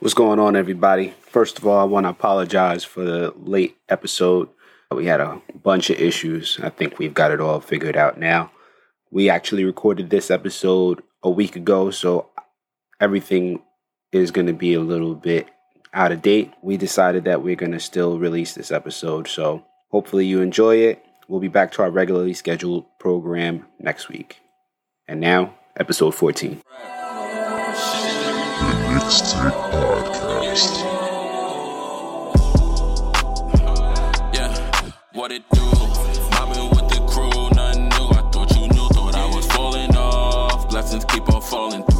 What's going on, everybody? First of all, I want to apologize for the late episode. We had a bunch of issues. I think we've got it all figured out now. We actually recorded this episode a week ago, so everything is going to be a little bit out of date. We decided that we're going to still release this episode, so hopefully you enjoy it. We'll be back to our regularly scheduled program next week. And now, episode 14. Mixtape Podcast. Yeah, what it do? Mobbing with the crew, nothing new. I thought you knew, thought I was falling off. Blessings keep on falling through.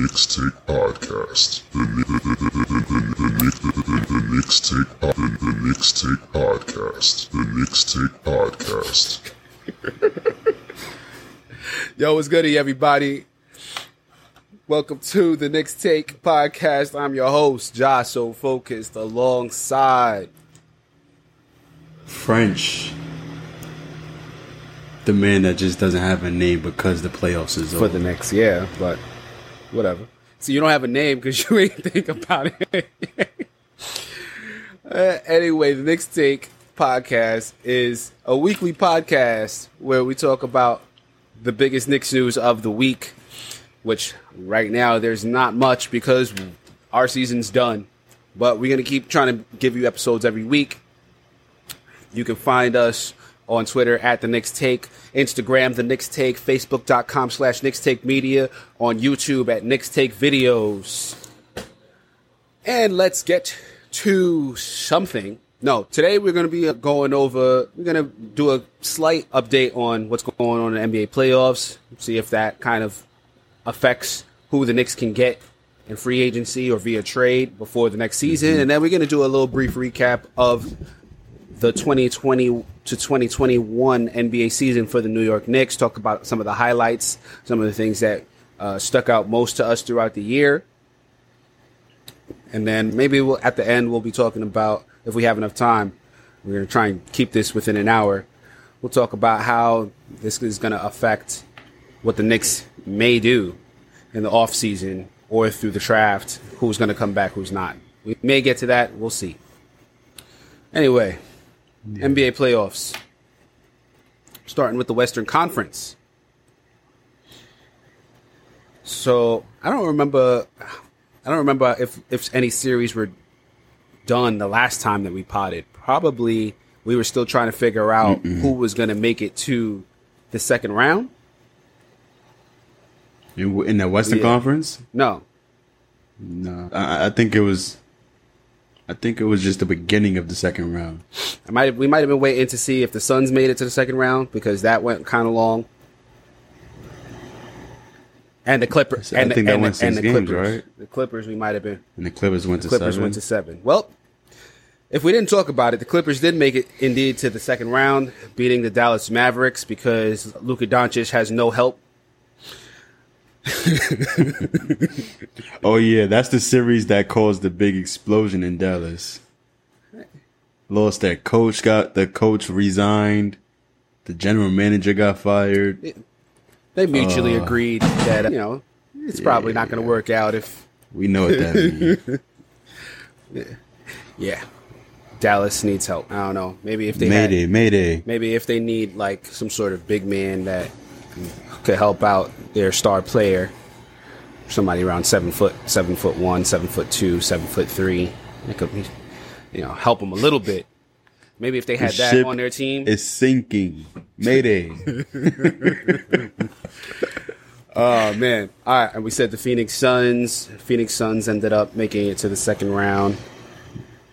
Mixtape Podcast. The, the, the, the, the, Mixtape the, Podcast. The Mixtape Podcast. Yo, what's goody, everybody? Welcome to the Knicks Take Podcast. I'm your host, Josh So Focused, alongside French, the man that just doesn't have a name because the playoffs is for over. the next year. But whatever. So you don't have a name because you ain't think about it. Uh, anyway, the Knicks Take podcast is a weekly podcast where we talk about the biggest Knicks news of the week, which right now there's not much because our season's done. But we're going to keep trying to give you episodes every week. You can find us on Twitter at the Knicks Take, Instagram the Knicks Take, Facebook.com slash Knicks Take Media, on YouTube at Knicks Take Videos. And let's get to something. No, today we're going to be uh, going over, we're going to do a slight update on what's going on in the NBA playoffs, see if that kind of affects who the Knicks can get in free agency or via trade before the next season. Mm-hmm. And then we're going to do a little brief recap of the 2020 to 2021 NBA season for the New York Knicks, talk about some of the highlights, some of the things that uh, stuck out most to us throughout the year. And then maybe we'll, at the end, we'll be talking about, if we have enough time, we're going to try and keep this within an hour. We'll talk about how this is going to affect what the Knicks may do in the offseason or through the draft, who's going to come back, who's not. We may get to that. We'll see. Anyway, NBA playoffs. Starting with the Western Conference. So I don't remember. I don't remember if if any series were done the last time that we potted. Probably we were still trying to figure out who was going to make it to the second round. in, in the Western Yeah. Conference. No, No, I, I think it was. I think it was just the beginning of the second round. I might we might have been waiting to see if the Suns made it to the second round because that went kind of long. And the Clippers, I and, think the, that went the, six the games, Clippers, right? the Clippers, we might have been. And the Clippers went to Clippers seven. went to seven. Well, if we didn't talk about it, the Clippers did make it indeed to the second round, beating the Dallas Mavericks because Luka Doncic has no help. oh yeah, that's the series that caused the big explosion in Dallas. Lost that coach. Got the coach resigned. The general manager got fired. They mutually Uh. agreed that you know it's probably not going to work out if We know what that means. yeah, Dallas needs help. I don't know. Maybe if they Mayday, had, Mayday. maybe if they need like some sort of big man that could help out their star player, somebody around seven foot, seven foot one, seven foot two, seven foot three, it could be, you know, help them a little bit. Maybe if they had The that on their team, it's sinking. Mayday. Oh man! All right, and we said the Phoenix Suns. Phoenix Suns ended up making it to the second round.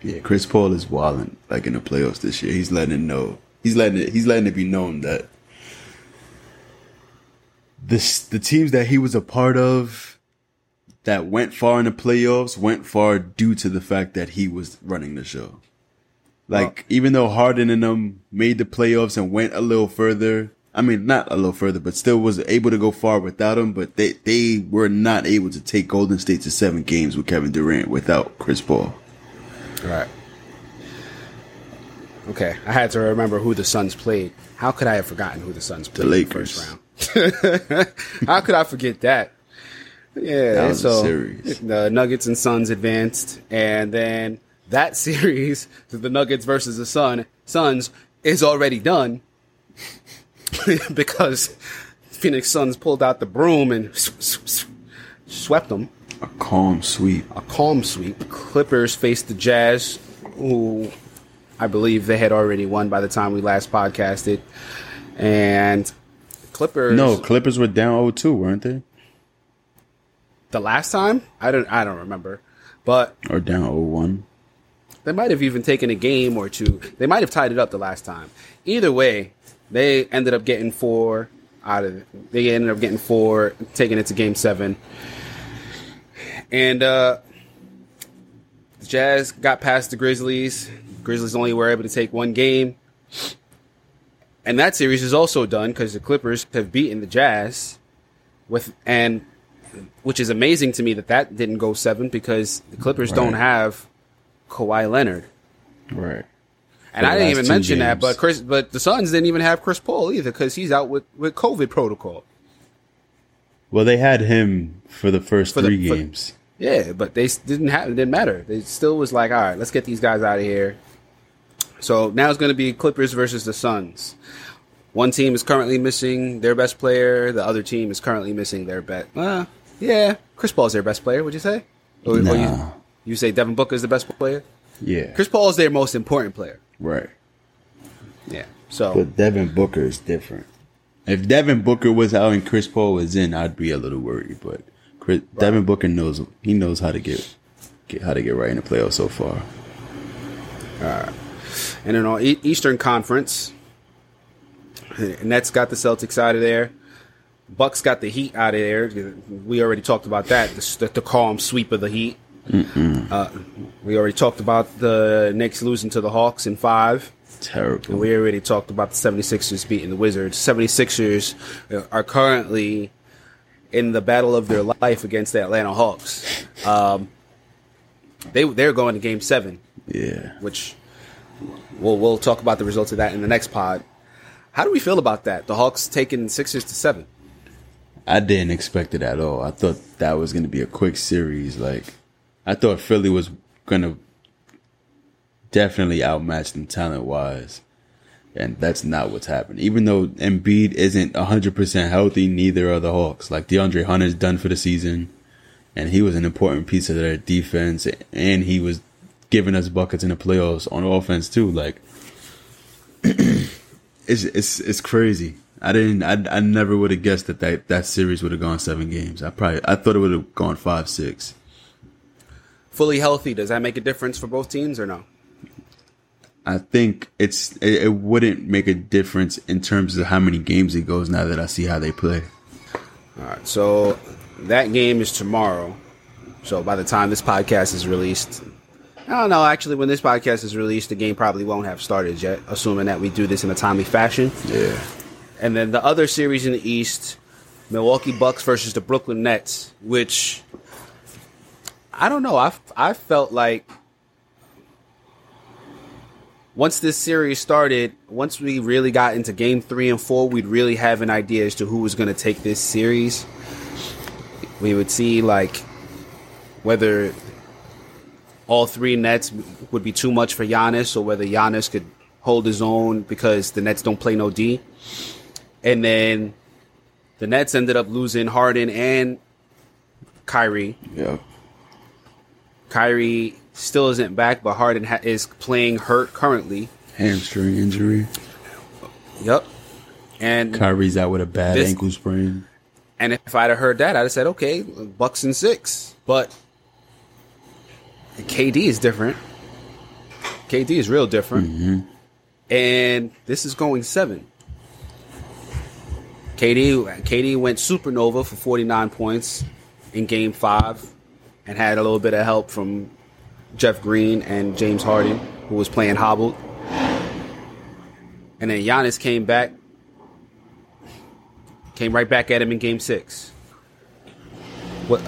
yeah, Chris Paul is wilding like in the playoffs this year. He's letting it know. He's letting it. He's letting it be known that this the teams that he was a part of that went far in the playoffs went far due to the fact that he was running the show. Like even though Harden and them made the playoffs and went a little further, I mean not a little further, but still was able to go far without him. But they they were not able to take Golden State to seven games with Kevin Durant without Chris Paul. Right. Okay, I had to remember who the Suns played. How could I have forgotten who the Suns played Lakers. in the first round? How could I forget that? Yeah, That so the Nuggets and Suns advanced, and then that series, the Nuggets versus the Sun Suns, is already done because Phoenix Suns pulled out the broom and swept them A calm sweep. a calm sweep. Clippers faced the Jazz, who I believe they had already won by the time we last podcasted. And Clippers No, Clippers were down 0-2, weren't they? the last time? I don't I don't remember. But Or down 0-1. they might have even taken a game or two. They might have tied it up the last time. Either way, they ended up getting four out of it. They ended up getting four, taking it to game seven. And uh the Jazz got past the Grizzlies. Grizzlies only were able to take one game. And that series is also done because the Clippers have beaten the Jazz with and which is amazing to me that that didn't go seven because the Clippers don't have Kawhi Leonard. Right. And I didn't even mention that, but Chris, but the Suns didn't even have Chris Paul either because he's out with, with COVID protocol. Well, they had him for the first For the- three for- games. Yeah, but they didn't have it didn't matter. They still was like, all right, let's get these guys out of here. So now it's going to be Clippers versus the Suns. One team is currently missing their best player. The other team is currently missing their best. Uh, yeah, Chris Paul is their best player. Would you say? Or, or you, you say Devin Booker is the best player? Yeah. Chris Paul is their most important player. right. Yeah. So But Devin Booker is different. If Devin Booker was out and Chris Paul was in, I'd be a little worried. But Chris, Devin Booker knows he knows how to get, get how to get right in the playoffs so far. And on E- Eastern Conference, Nets got the Celtics out of there. Bucks got the Heat out of there. We already talked about that. The, the, the calm sweep of the Heat. Uh, we already talked about the Knicks losing to the Hawks in five. Terrible. And we already talked about the 76ers beating the Wizards. 76ers are currently in the battle of their life against the Atlanta Hawks. Um, they, they're going to game seven yeah. which we'll we'll talk about the results of that in the next pod. How do we feel about that? The Hawks taking Sixers to seven. I didn't expect it at all. I thought that was going to be a quick series. Like, I thought Philly was going to definitely outmatch them talent wise. And that's not what's happened. Even though Embiid isn't 100% healthy, neither are the Hawks. Like, DeAndre Hunter's done for the season. And he was an important piece of their defense. And he was giving us buckets in the playoffs on offense, too. Like, it's, it's, it's crazy. I didn't. I, I never would have guessed that, that that series would have gone seven games. I probably. I thought it would have gone five, six. Fully healthy, does that make a difference for both teams or no? I think it's. It, it wouldn't make a difference in terms of how many games it goes. Now that I see how they play. All right, so that game is tomorrow. So by the time this podcast is released, I don't know. Actually, when this podcast is released, the game probably won't have started yet, assuming that we do this in a timely fashion. Yeah. And then the other series in the East, Milwaukee Bucks versus the Brooklyn Nets, which I don't know. I I felt like once this series started, once we really got into game three and four, we'd really have an idea as to who was going to take this series. We would see like whether all three Nets would be too much for Giannis, or whether Giannis could hold his own because the Nets don't play no D. And then the Nets ended up losing Harden and Kyrie. Yeah. Kyrie still isn't back, but Harden ha- is playing hurt currently. Hamstring injury. Yep. And Kyrie's out with a bad This- ankle sprain. and if I'd have heard that, I'd have said, okay, Bucks and six. But KD is different. KD is real different. Mm-hmm. And this is going seven. KD KD went supernova for 49 points in game five and had a little bit of help from Jeff Green and James Harden, who was playing hobbled. And then Giannis came back, came right back at him in game six. What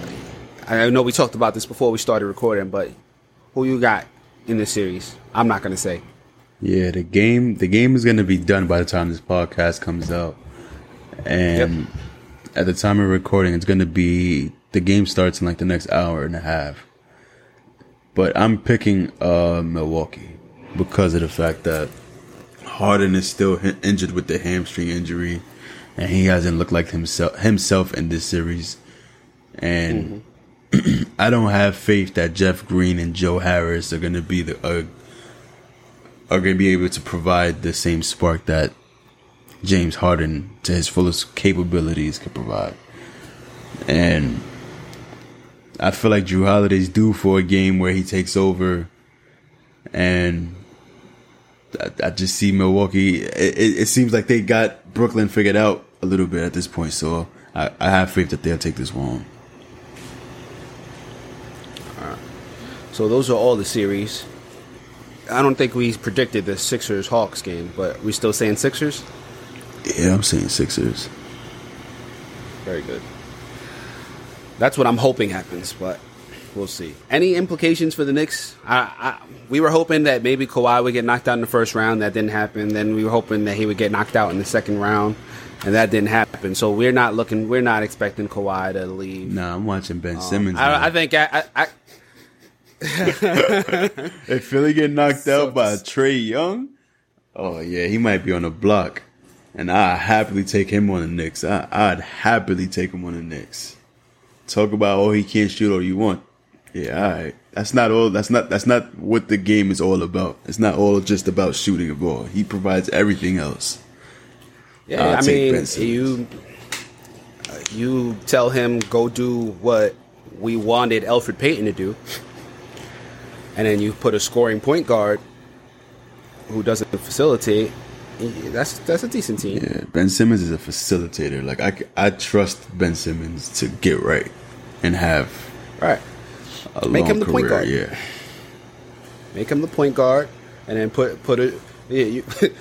I know we talked about this before we started recording, but who you got in this series? I'm not gonna say. Yeah, the game the game is gonna be done by the time this podcast comes out, and at the time of recording, it's gonna be the game starts in like the next hour and a half. But I'm picking uh, Milwaukee because of the fact that Harden is still hi- injured with the hamstring injury, and he hasn't looked like himself himself in this series. And I don't have faith that Jeff Green and Joe Harris are going to be the uh, are going to be able to provide the same spark that James Harden, to his fullest capabilities, could provide. And I feel like Jrue Holiday's due for a game where he takes over, and I, I just see Milwaukee. It, it, seems like they got Brooklyn figured out a little bit at this point, so I, I have faith that they'll take this one. So those are all the series. I don't think we predicted the Sixers Hawks game, but we still saying Sixers. Yeah, I'm saying Sixers. Very good. That's what I'm hoping happens, but we'll see. Any implications for the Knicks? I, I, we were hoping that maybe Kawhi would get knocked out in the first round. That didn't happen. Then we were hoping that he would get knocked out in the second round, and that didn't happen. So we're not looking. We're not expecting Kawhi to leave. No, I'm watching Ben um, Simmons. I. I think I If Philly get knocked So out by Trae Young, oh yeah, he might be on the block, and I happily take him on the Knicks. I, I'd happily take him on the Knicks. Talk about oh he can't shoot all you want. Yeah, all right. That's not all. That's not. That's not what the game is all about. It's not all just about shooting a ball. He provides everything else. Yeah, I'll I mean, you you tell him go do what we wanted Elfrid Payton to do, and then you put a scoring point guard who doesn't facilitate. That's that's a decent team. Yeah, Ben Simmons is a facilitator. Like I, I trust Ben Simmons to get right and have Right. a Make him the point guard. Yeah, Make him the point guard, and then put put it. Yeah, you,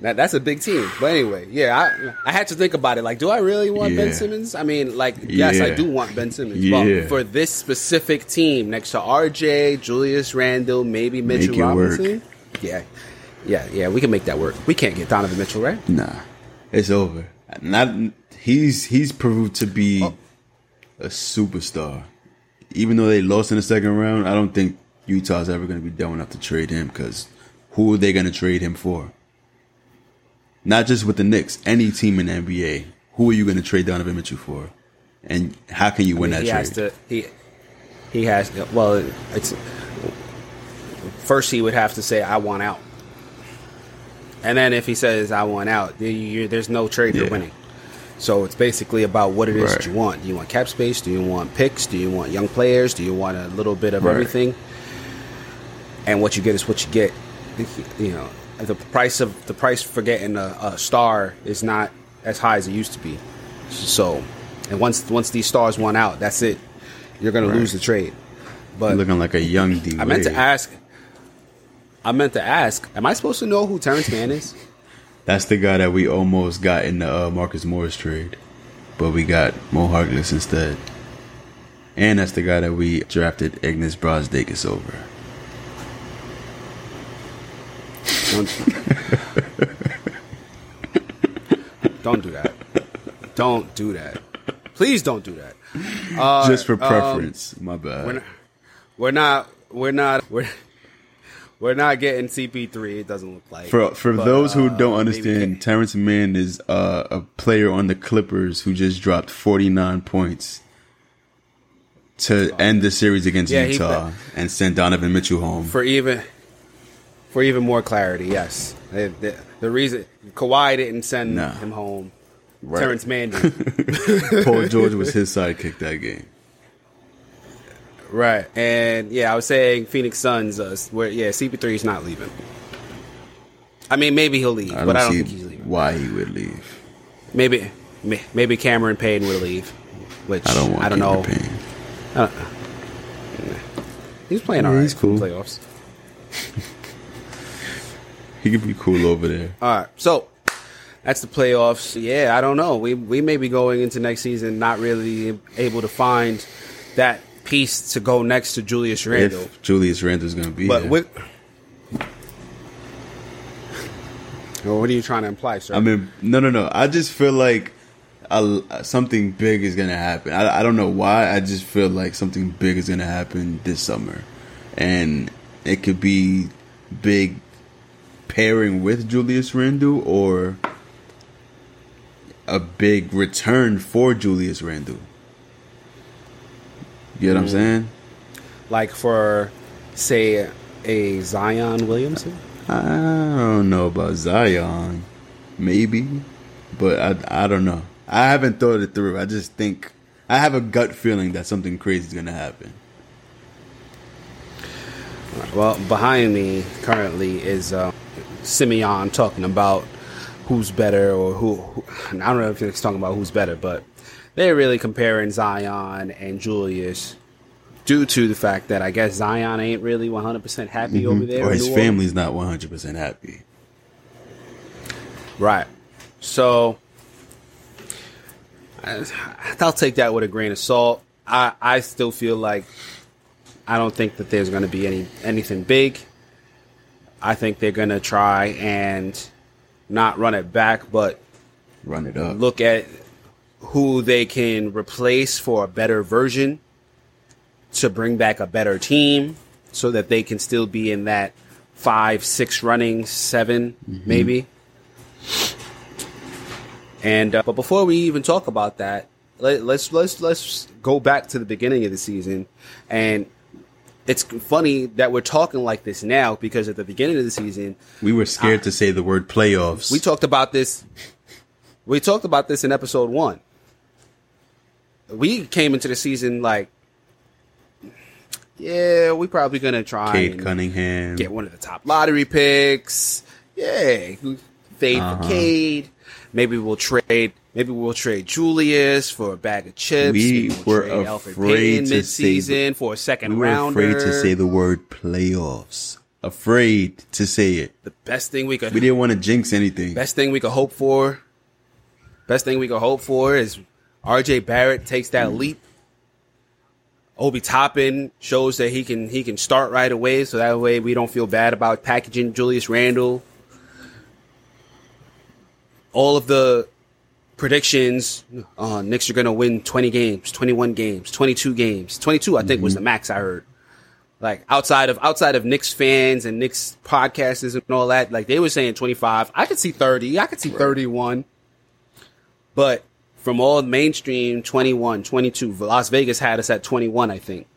that, that's a big team. But anyway, yeah, I I had to think about it. Like, do I really want Ben Simmons? I mean, like, yes, I do want Ben Simmons. Yeah. But for this specific team, next to RJ, Julius Randle, maybe Mitchell it work. Robinson. Yeah, yeah, yeah. We can make that work. We can't get Donovan Mitchell, right? Nah, it's over. Not he's he's proved to be Oh. a superstar. Even though they lost in the second round, I don't think Utah's ever going to be dumb enough to trade him because who are they going to trade him for? Not just with the Knicks, any team in the NBA. Who are you going to trade Donovan Mitchell for? And how can you win that he trade? has to. He he has. to, Well, it's first he would have to say, "I want out," and then if he says, "I want out," there's no trade you're winning. So it's basically about what it is that you want. Do you want cap space? Do you want picks? Do you want young players? Do you want a little bit of Right. everything? And what you get is what you get. You know, the price of the price for getting a, a star is not as high as it used to be. So, and once once these stars want out, that's it. You're going Right. to lose the trade. But Looking like a young D. I meant to ask. I meant to ask. Am I supposed to know who Terance Mann is? That's the guy that we almost got in the uh, Marcus Morris trade, but we got Mo Harkless instead. And that's the guy that we drafted Ignas Brazdeikis over. Don't, don't do that. Don't do that. Please don't do that. Uh, Just for um, preference. My bad. We're not. We're not. We're not. We're, we're not getting CP3. It doesn't look like. for for But, those who uh, don't understand, Terance Mann is uh, a player on the Clippers who just dropped 49 points to end the series against Yeah, Utah and send Donovan Mitchell home. for even for even more clarity, yes. The, the, the reason Kawhi didn't send Nah. him home. Right. Terance Mann did. Paul George was his sidekick that game. right. And yeah, I was saying Phoenix Suns. Uh, where yeah, CP3 is not leaving. I mean, maybe he'll leave, I don't, but I don't see think he's leaving. why he would leave. Maybe may- maybe Cameron Payne will leave, which I don't want I don't know. Cameron Payne. I don't- He's playing all right. he's cool. in the Playoffs. He could be cool over there. All right, so that's the playoffs. Yeah, I don't know. We we may be going into next season not really able to find that piece to go next to Julius Randle. If Julius Randle's going to be But here. Well, what are you trying to imply, sir? I mean, no, no, no. I just feel like a, something big is gonna happen. I, I don't know why. I just feel like something big is gonna happen this summer, and it could be big pairing with Julius Randle or a big return for Julius Randle. You know what I'm saying? like for, say, a Zion Williamson. I don't know about Zion, maybe, but I I don't know. I haven't thought it through. I just think I have a gut feeling that something crazy is gonna happen. Well, behind me currently is uh, Simeon talking about who's better or who, who. I don't know if he's talking about who's better, but they're really comparing Zion and Julius due to the fact that I guess Zion ain't really 100% happy mm-hmm. over there. Or his New family's not 100 percent happy. Right. So I, I'll take that with a grain of salt. I, I still feel like I don't think that there's going to be any anything big. I think they're going to try and not run it back, but Run it up. look at who they can replace for a better version to bring back a better team so that they can still be in that five, six running, 7 maybe. And uh, but before we even talk about that, let, let's let's let's go back to the beginning of the season, and it's funny that we're talking like this now because at the beginning of the season we were scared to say the word playoffs. we talked about this. We talked about this in episode one. We came into the season like, yeah, we're probably gonna try and Cunningham. get one of the top lottery picks. Yeah, fade Uh-huh. for Cade. Maybe we'll trade. Maybe we'll trade Julius for a bag of chips. We we'll were afraid to say for a second we were rounder. afraid to say the word playoffs. Afraid to say it. the best thing we could We didn't want to jinx anything. Best thing we could hope for. Best thing we could hope for is RJ Barrett takes that mm. leap. Obi Toppin shows that he can he can start right away, so that way we don't feel bad about packaging Julius Randle. All of the predictions, uh, Knicks are going to win 20 games, 21 games, 22 games. 22, I think, was the max I heard. Like outside of outside of Knicks fans and Knicks podcasters and all that, like they were saying 25. I could see 30. I could see 31. But from all mainstream, 21, 22. Las Vegas had us at 21, I think.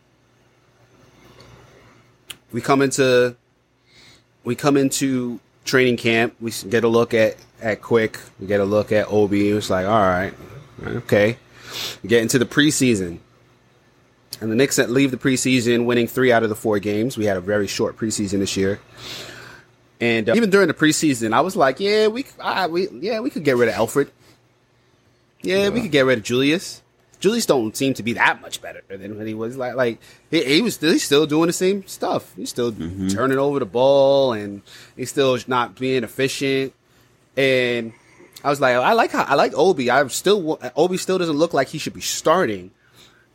We come into we come into training camp. We get a look at at Quick. We get a look at Obi. It's like, all right, okay. We get into the preseason. And the Knicks that leave the preseason winning three out of the four games. We had a very short preseason this year. And uh, even during the preseason, I was like, yeah, we, uh, we, yeah, we could get rid of Elfrid. Yeah, we could get rid of Julius. Julius don't seem to be that much better than when he was like like he, he was still, he's still doing the same stuff. He's still mm-hmm. turning over the ball and he's still not being efficient. And I was like, I like how I like Obi. I'm still Obi still doesn't look like he should be starting,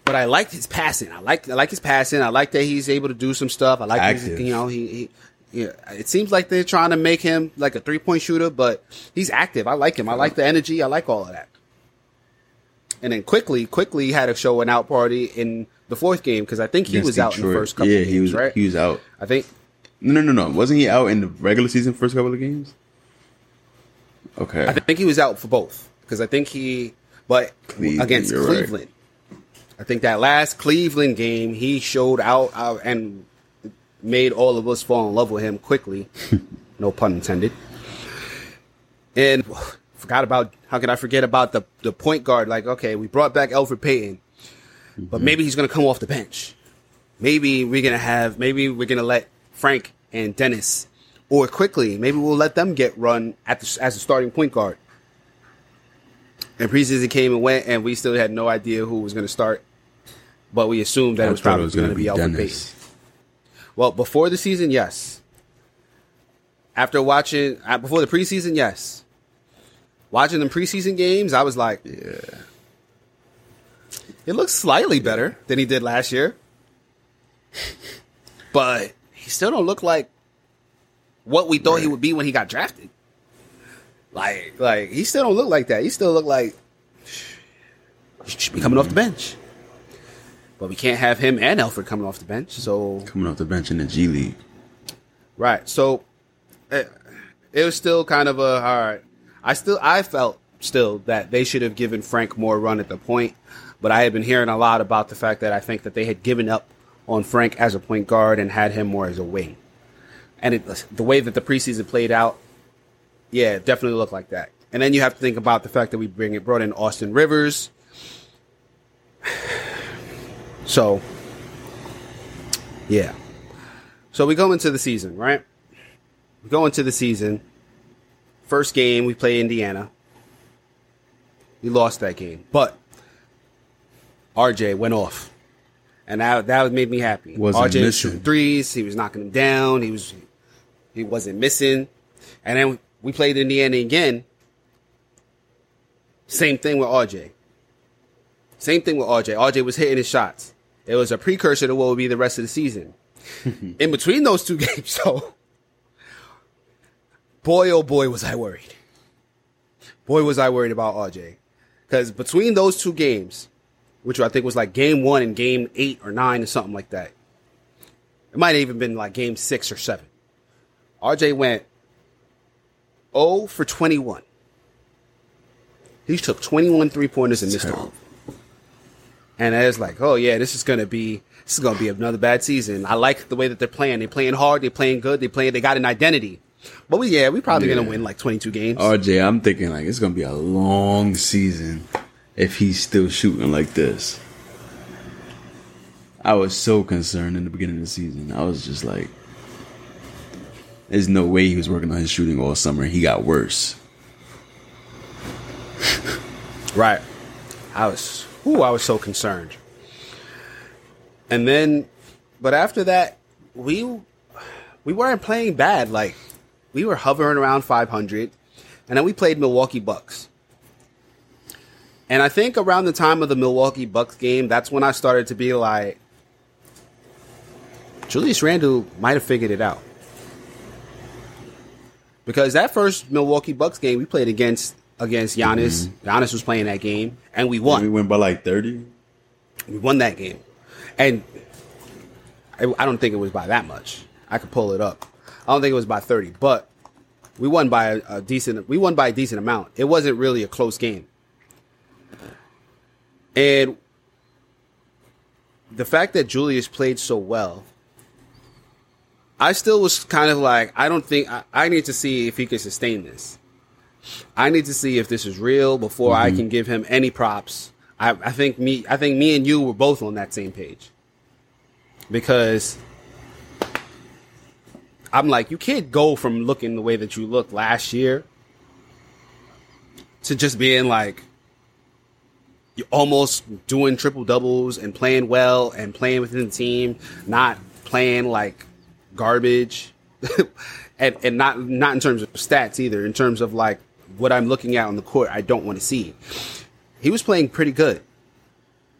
but I like his passing. I like I like his passing. I like that he's able to do some stuff. I like his, you know he. he yeah, it seems like they're trying to make him like a three point shooter, but he's active. I like him. I like the energy. I like all of that. And then Quickley, Quickley had a show an out party in the fourth game because I think he was out in the first couple Yeah, of games, he was. right? He was out. I think No, no, no, no. Wasn't he out in the regular season first couple of games? Okay. I think he was out for both because I think he, but Cleveland, against you're right. Cleveland, I think that last Cleveland game he showed out, out and made all of us fall in love with him quickly. no pun intended. And forgot about how could I forget about the the point guard? Like, okay, we brought back Elfrid Payton, but maybe he's gonna come off the bench. Maybe we're gonna have. Maybe we're gonna let Frank and Dennis, or Quickley. Maybe we'll let them get run at the, as a starting point guard. And preseason came and went, and we still had no idea who was going to start. But we assumed that I it was probably going to be Elfrid Dennis. Payton. Well, before the season, yes. After watching, uh, before the preseason, yes. Watching the preseason games, I was like, Yeah. it looks slightly better than he did last year. But he still don't look like what we thought he would be when he got drafted. Like, like he still don't look like that. He still look like he should be coming off the bench. But we can't have him and Elfrid coming off the bench. So Coming off the bench in the G League. right, so it, it was still kind of a all right. I still I felt still that they should have given Frank more run at the point, but I had been hearing a lot about the fact that I think that they had given up on Frank as a point guard and had him more as a wing. And it, the way that the preseason played out, yeah, it definitely looked like that. And then you have to think about the fact that we bring it brought in Austin Rivers. So, yeah. So we go into the season, right? We go into the season. First game, we play Indiana. We lost that game, but RJ went off, and that that made me happy. Wasn't RJ was missing. shooting threes. He was knocking them down. He was he wasn't missing, and then we played Indiana again. Same thing with RJ. Same thing with RJ. RJ was hitting his shots. It was a precursor to what would be the rest of the season. In between those two games, so boy, oh boy, was I worried. Boy, was I worried about RJ. Because between those two games, which I think was like game one and game eight or nine or something like that, it might have even been like game six or seven. RJ went 0 for 21. He took 21 three pointers and missed all. And I was like, oh yeah, this is gonna be this is gonna be another bad season. I like the way that they're playing. They're playing hard. They're playing good. They playing. They got an identity. But we yeah, we probably Yeah. gonna win like 22 games. RJ, I'm thinking like it's gonna be a long season if he's still shooting like this. I was so concerned in the beginning of the season. I was just like, there's no way he was working on his shooting all summer. He got worse. Right. I was, ooh, I was so concerned. And then, but after that, we we weren't playing bad. Like we were hovering around 500, and then we played Milwaukee Bucks. And I think around the time of the Milwaukee Bucks game, that's when I started to be like, Julius Randle might have figured it out. Because that first Milwaukee Bucks game, we played against against Giannis. Mm-hmm. Giannis was playing that game, and we won We went by like 30. we won that game, and I, I don't think it was by that much. I could pull it up. I don't think it was by thirty, but we won by a, a decent. We won by a decent amount. It wasn't really a close game, and the fact that Julius played so well. I still was kind of like, I don't think I, I need to see if he can sustain this. I need to see if this is real before I mm-hmm. can give him any props. I, I think me, I think me and you were both on that same page because I'm like, you can't go from looking the way that you looked last year to just being like, you're almost doing triple doubles and playing well and playing within the team, not playing like garbage, and and not not in terms of stats either. In terms of like what I'm looking at on the court, I don't want to see. He was playing pretty good,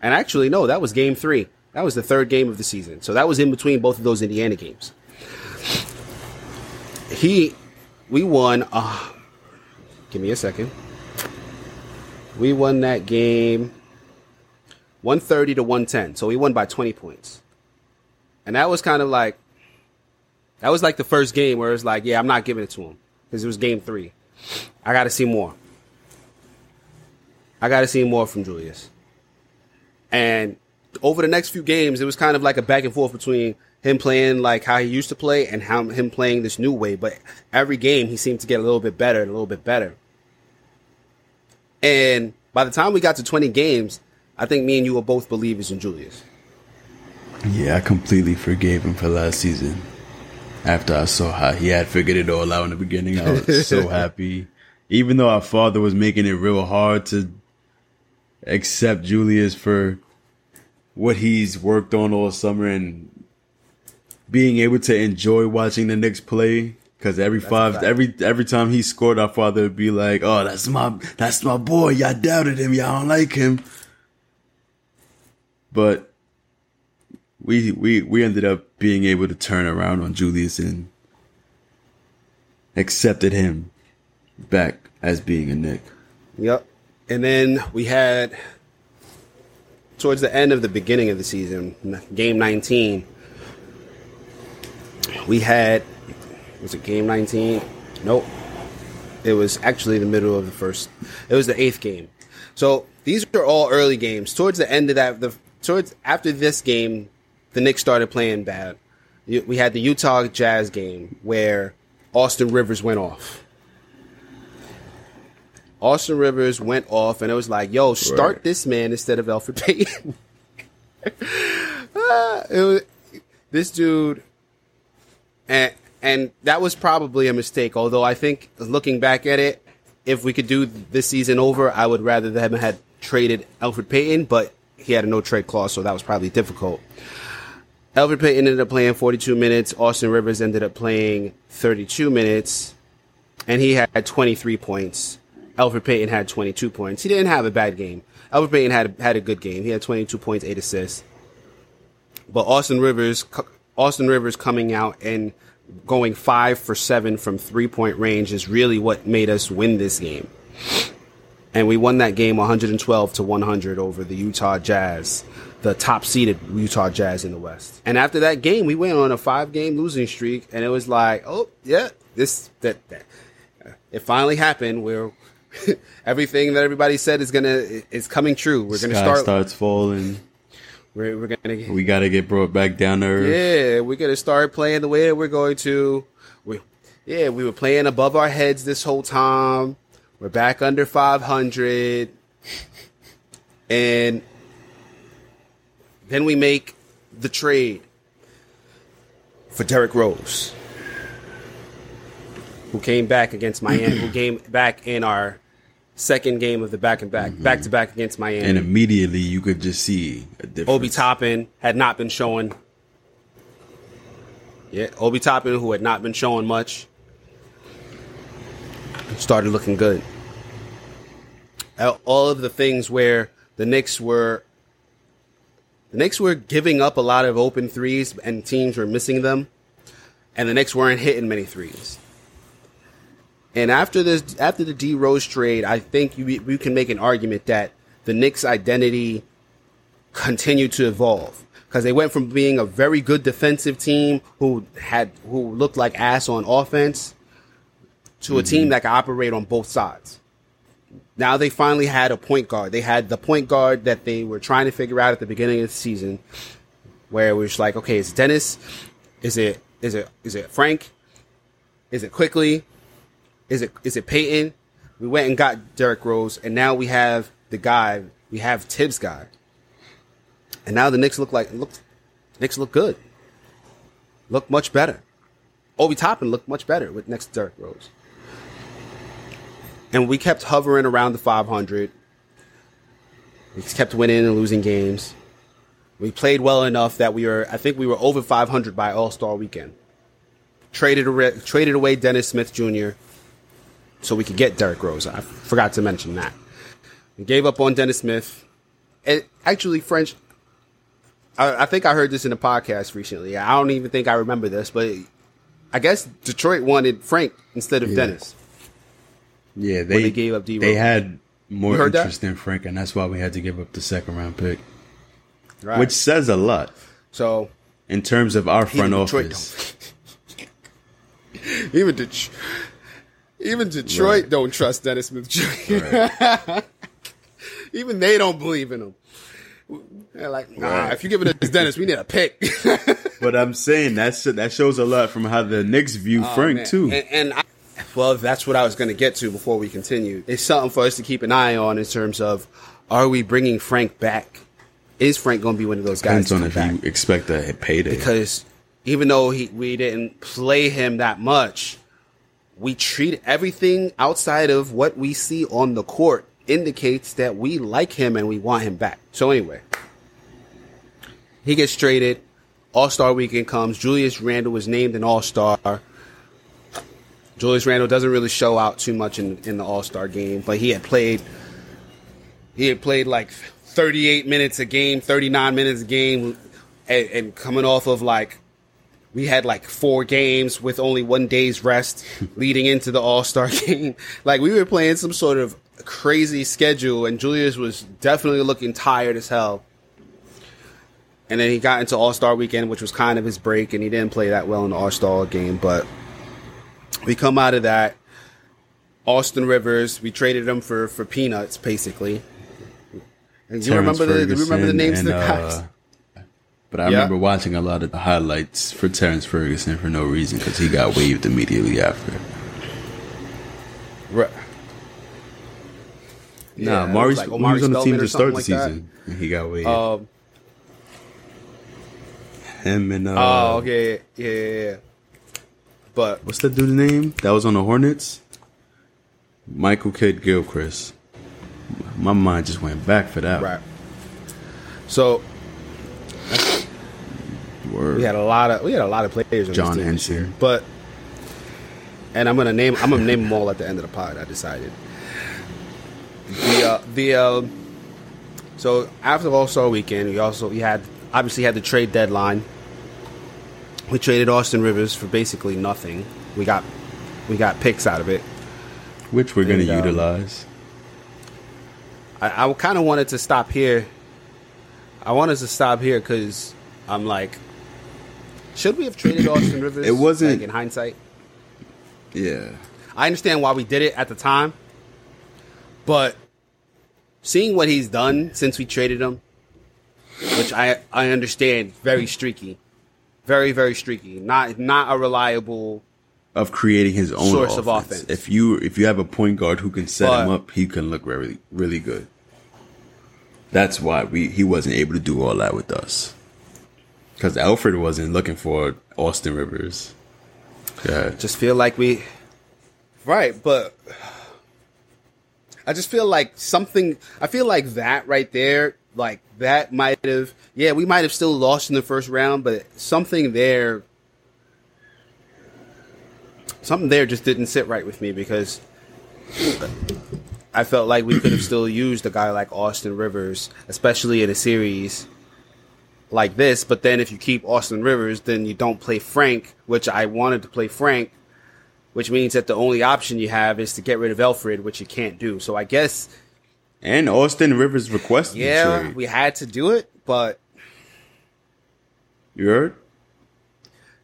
and actually, no, that was game three. That was the third game of the season, so that was in between both of those Indiana games. He, we won. Uh, give me a second. We won that game 130 to 110. So we won by 20 points. And that was kind of like that was like the first game where it was like, yeah, I'm not giving it to him because it was game 3. I got to see more. I got to see more from Julius. And over the next few games, it was kind of like a back and forth between him playing like how he used to play and how him playing this new way. But every game, he seemed to get a little bit better, and a little bit better. And by the time we got to 20 games, I think me and you were both believers in Julius. Yeah, I completely forgave him for last season. After I saw how he had figured it all out in the beginning, I was so happy. Even though our father was making it real hard to accept Julius for what he's worked on all summer and being able to enjoy watching the Knicks play. Cause every five, every every time he scored, our father would be like, "Oh, that's my that's my boy. Y'all doubted him. Y'all don't like him." But we we we ended up being able to turn around on Julius and accepted him back as being a Knick. Yep. And then we had towards the end of the beginning of the season, game 19, we had was it game 19? Nope. It was actually the middle of the first. It was the eighth game. So these are all early games. Towards the end of that, the towards after this game, the Knicks started playing bad. We had the Utah Jazz game where Austin Rivers went off. Austin Rivers went off, and it was like, "Yo, start Right. this man instead of Elfrid Payton." Ah, it was, this dude, and and that was probably a mistake. Although I think looking back at it, if we could do this season over, I would rather them had traded Elfrid Payton, but he had a no trade clause, so that was probably difficult. Elfrid Payton ended up playing 42 minutes. Austin Rivers ended up playing 32 minutes, and he had 23 points. Elfrid Payton had 22 points. He didn't have a bad game. Elfrid Payton had had a good game. He had 22 points, eight assists. But Austin Rivers, Austin Rivers coming out and going five for seven from three point range is really what made us win this game. And we won that game 112 to 100 over the Utah Jazz, the top seeded Utah Jazz in the West. And after that game, we went on a five game losing streak, and it was like, oh yeah, this that, that it finally happened. Where everything that everybody said is gonna is coming true. We're gonna Sky start. starts falling. We're, we're gonna get, We got to get brought back down to earth. yeah, we're gonna start playing the way that we're going to. We, yeah, we were playing above our heads this whole time. We're back under 500, and then we make the trade for Derrick Rose, who came back against Miami, who came back in our second game of the back and back, back to back against Miami. And immediately you could just see a difference. Obi Toppin had not been showing. Yeah, Obi Toppin, who had not been showing much, started looking good. All of the things where the Knicks were, the Knicks were giving up a lot of open threes, and teams were missing them, and the Knicks weren't hitting many threes. And after this, after the D Rose trade, I think you, we can make an argument that the Knicks' identity continued to evolve because they went from being a very good defensive team who had who looked like ass on offense to a team mm-hmm. that could operate on both sides. Now they finally had a point guard. They had the point guard that they were trying to figure out at the beginning of the season, where it was like, okay, is it Dennis? Is it is it is it Frank? Is it Quickley? Is it is it Payton? We went and got Derrick Rose, and now we have the guy. We have Thibs guy, and now the Knicks look like look. Knicks look good. Look much better. Obi Toppin looked much better with next to Derrick Rose, and we kept hovering around the 500. We kept winning and losing games. We played well enough that we were. I think we were over 500 by All Star Weekend. Traded traded away Dennis Smith Jr so we could get Derrick Rose. I forgot to mention that. We gave up on Dennis Smith. And actually, French, I, I think I heard this in a podcast recently. I don't even think I remember this, but I guess Detroit wanted Frank instead of Dennis. Yeah, they, they gave up D. They had more heard that? interest in Frank, and that's why we had to give up the second round pick, Right. which says a lot so in terms of our front office. even Detroit. Even Detroit Right. don't trust Dennis Smith Jr. even they don't believe in him. They're like, nah, Right. if you give it to Dennis, we need a pick. But I'm saying that's that shows a lot from how the Knicks view oh, Frank Oh, man. too. And, and I, well, that's what I was going to get to before we continue. It's something for us to keep an eye on in terms of are we bringing Frank back? Is Frank going to be one of those guys Depends on if back? you expect a payday. Because even though he, we didn't play him that much, we treat everything outside of what we see on the court indicates that we like him and we want him back. So anyway, he gets traded. All Star Weekend comes. Julius Randle was named an All Star. Julius Randle doesn't really show out too much in in the All Star game, but he had played. He had played like 38 minutes a game, 39 minutes a game, and, and coming off of like we had like four games with only one day's rest leading into the All Star game. Like we were playing some sort of crazy schedule, and Julius was definitely looking tired as hell. And then he got into All Star weekend, which was kind of his break, and he didn't play that well in the All Star game. But we come out of that. Austin Rivers, we traded him for for peanuts, basically. And do you Terrence remember the do you remember the names of the and, guys? uh, But I Yeah. remember watching a lot of the highlights for Terrance Ferguson for no reason because he got waived immediately after. Right. Nah, it Mari was like Omari was on the team to start the like that. season. he got waived. Um, Him and uh, oh, okay, yeah, yeah, yeah. But what's that dude's name? That was on the Hornets. Michael Kidd Gilchrist. My mind just went back for that. right. So We had a lot of we had a lot of players. John team this year. Henson. but and I'm gonna name I'm gonna name them all at the end of the pod. I decided. The uh, the uh, so after All Star Weekend, we also we had obviously had the trade deadline. We traded Austin Rivers for basically nothing. We got we got picks out of it. Which we're going to um, utilize. I, I kind of wanted to stop here. I want us to stop here because I'm like, should we have traded Austin Rivers? It wasn't- like, in hindsight. Yeah. I understand why we did it at the time, but seeing what he's done since we traded him, which I I understand, very streaky, very very streaky, not not a reliable. Of creating his own Source of offense. offense. If you if you have a point guard who can set him up, he can look really really good. That's why we he wasn't able to do all that with us. Because Elfrid wasn't looking for Austin Rivers. Yeah. just feel like we right but i just feel like something i feel like that right there like that might have yeah we might have still lost in the first round but something there something there just didn't sit right with me because i felt like we could have still used a guy like austin rivers especially in a series like this, but then if you keep Austin Rivers, then you don't play Frank, which I wanted to play Frank, which means that the only option you have is to get rid of Elfrid, which you can't do. So I guess, And Austin Rivers requested yeah, we had to do it, but You heard?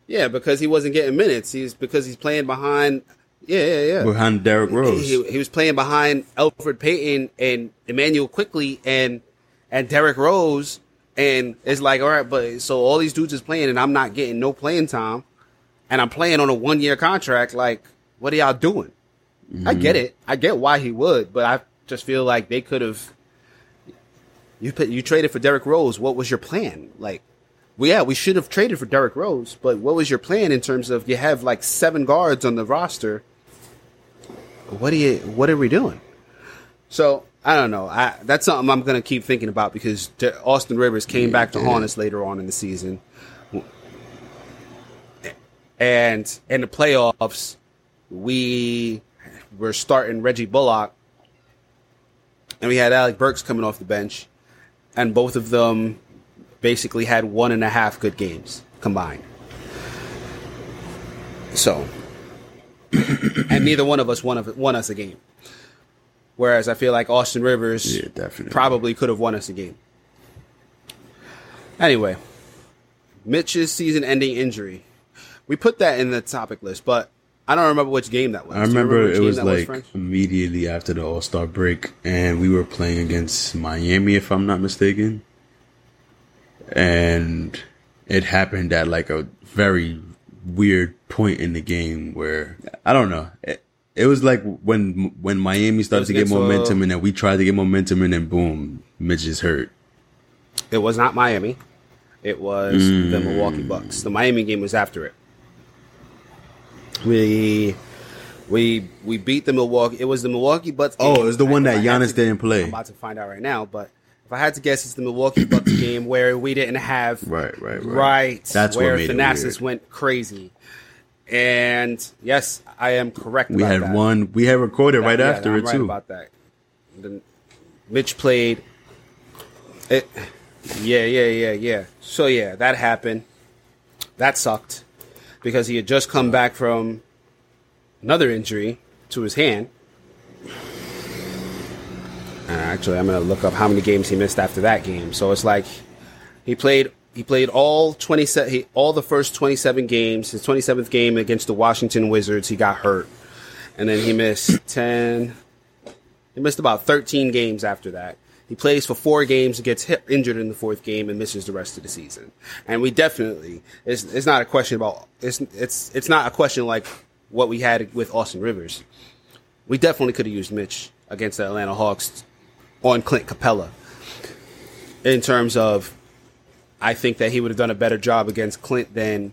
yeah, because he wasn't getting minutes. He's because he's playing behind. Yeah, yeah, yeah. Behind Derrick Rose. He, he was playing behind Elfrid Payton and Immanuel Quickley and and Derrick Rose, and it's like, all right, but so all these dudes is playing, and I'm not getting no playing time, and I'm playing on a one year contract. Like, what are y'all doing? I get mm-hmm. it. I get why he would, but I just feel like they could have. You put, you traded for Derrick Rose. What was your plan? Like, well, yeah, we should have traded for Derrick Rose, but what was your plan in terms of you have like seven guards on the roster? What do you? What are we doing? So I don't know. I, that's something I'm going to keep thinking about because Austin Rivers came back to haunt us later on in the season, and in the playoffs, we were starting Reggie Bullock, and we had Alec Burks coming off the bench, and both of them basically had one and a half good games combined. So, and neither one of us won, of, won us a game. Whereas I feel like Austin Rivers Yeah, definitely. probably could have won us a game. Anyway, Mitch's season-ending injury. We put that in the topic list, but I don't remember which game that was. I you remember it was like French? immediately after the All Star break, and we were playing against Miami, if I'm not mistaken. And it happened at like a very weird point in the game where I don't know. It, it was like when when Miami started to get momentum, and then we tried to get momentum, and then boom, Mitch is hurt. It was not Miami. It was the mm. Milwaukee Bucks. The Miami game was after it. We we we beat the Milwaukee. It was the Milwaukee Bucks. Oh, it was the one that if I had Giannis to- didn't play. I'm about to find out right now, but if I had to guess, it's the Milwaukee Bucks game where we didn't have Right, right, right. That's where Thanasis went crazy. And yes, I am correct. We had that. one. We had recorded right Yeah, after it right too. about that. Then Mitch played. It. Yeah, yeah, yeah, yeah. So yeah, that happened. That sucked. because he had just come back from another injury to his hand. Uh, actually, I'm gonna look up how many games he missed after that game. So it's like he played he played all 27 he, all the first 27 games. His 27th game against the Washington Wizards, he got hurt, and then he missed 10. He missed about 13 games after that. He plays for four games, gets hit, injured in the fourth game, and misses the rest of the season. And we definitely it's it's not a question about it's it's it's not a question like what we had with Austin Rivers. We definitely could have used Mitch against the Atlanta Hawks on Clint Capela. In terms of, I think that he would have done a better job against Clint than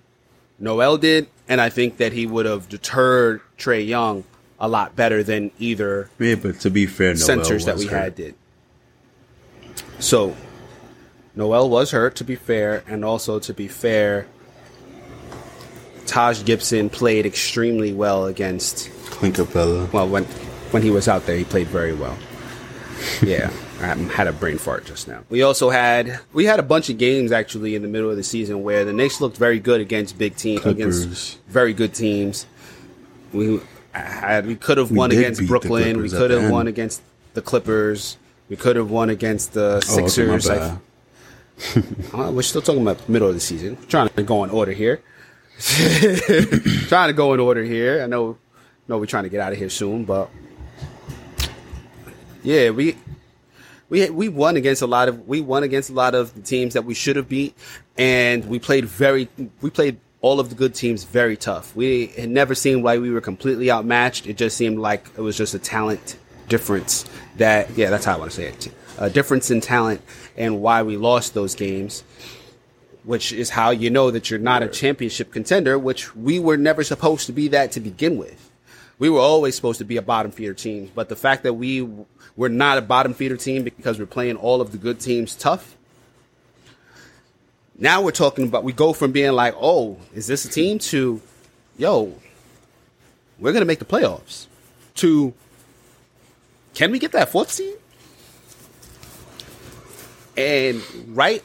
Noel did, and I think that he would have deterred Trae Young a lot better than either Yeah, but to be fair, Noel centers that we hurt. had did. So, Noel was hurt, to be fair, and also to be fair, Taj Gibson played extremely well against. Clint Capela. Well, when when he was out there, he played very well. Yeah, I had a brain fart just now. We also had we had a bunch of games actually in the middle of the season where the Knicks looked very good against big teams, Clippers. against very good teams. We had we could have won against Brooklyn. We could have won against the Clippers. We could have won against the Oh, Sixers. Uh, we're still talking about middle of the season. trying to go in order here. trying to go in order here. I know, know we're trying to get out of here soon, but yeah, we we we won against a lot of we won against a lot of the teams that we should have beat, and we played very we played all of the good teams very tough. We had never seemed like we were completely outmatched. It just seemed like it was just a talent difference that yeah, that's how I want to say it. A difference in talent and why we lost those games which is how you know that you're not a championship contender, which we were never supposed to be that to begin with. We were always supposed to be a bottom feeder team, but the fact that we were not a bottom feeder team because we're playing all of the good teams tough. Now we're talking about we go from being like, oh, is this a team to, yo, we're gonna make the playoffs. To, can we get that fourth seed? And right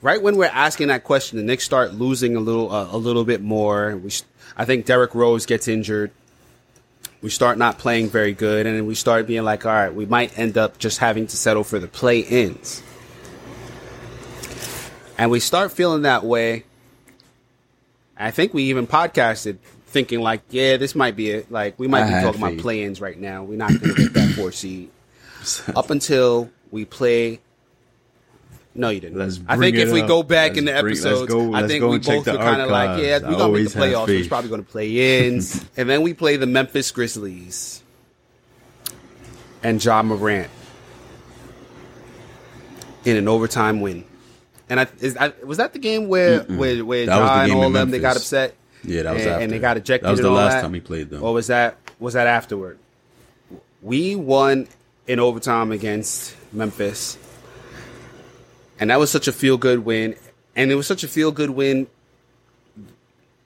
right when we're asking that question, the Knicks start losing a little, uh, a little bit more. We, I think Derrick Rose gets injured. We start not playing very good, and then we start being like, all right, we might end up just having to settle for the play-ins. And we start feeling that way. I think we even podcasted thinking like, yeah, this might be it. Like we might I be talking about play-ins right now. We're not going to get that four seed up until we play. No, you didn't. Let's I think if we up. go back Let's in the bring- episodes, go- I think we both were kind of like, archives. yeah, we're gonna make the playoffs. We're probably gonna play ins, and then we play the Memphis Grizzlies and Ja Morant in an overtime win. And I, is, I was that the game where where, where That the John and all them they got upset. Yeah, that was and, after. and they got ejected. That was and the all last that? time he played them. Or was that was that afterward? We won in overtime against Memphis, and that was such a feel good win. And it was such a feel good win.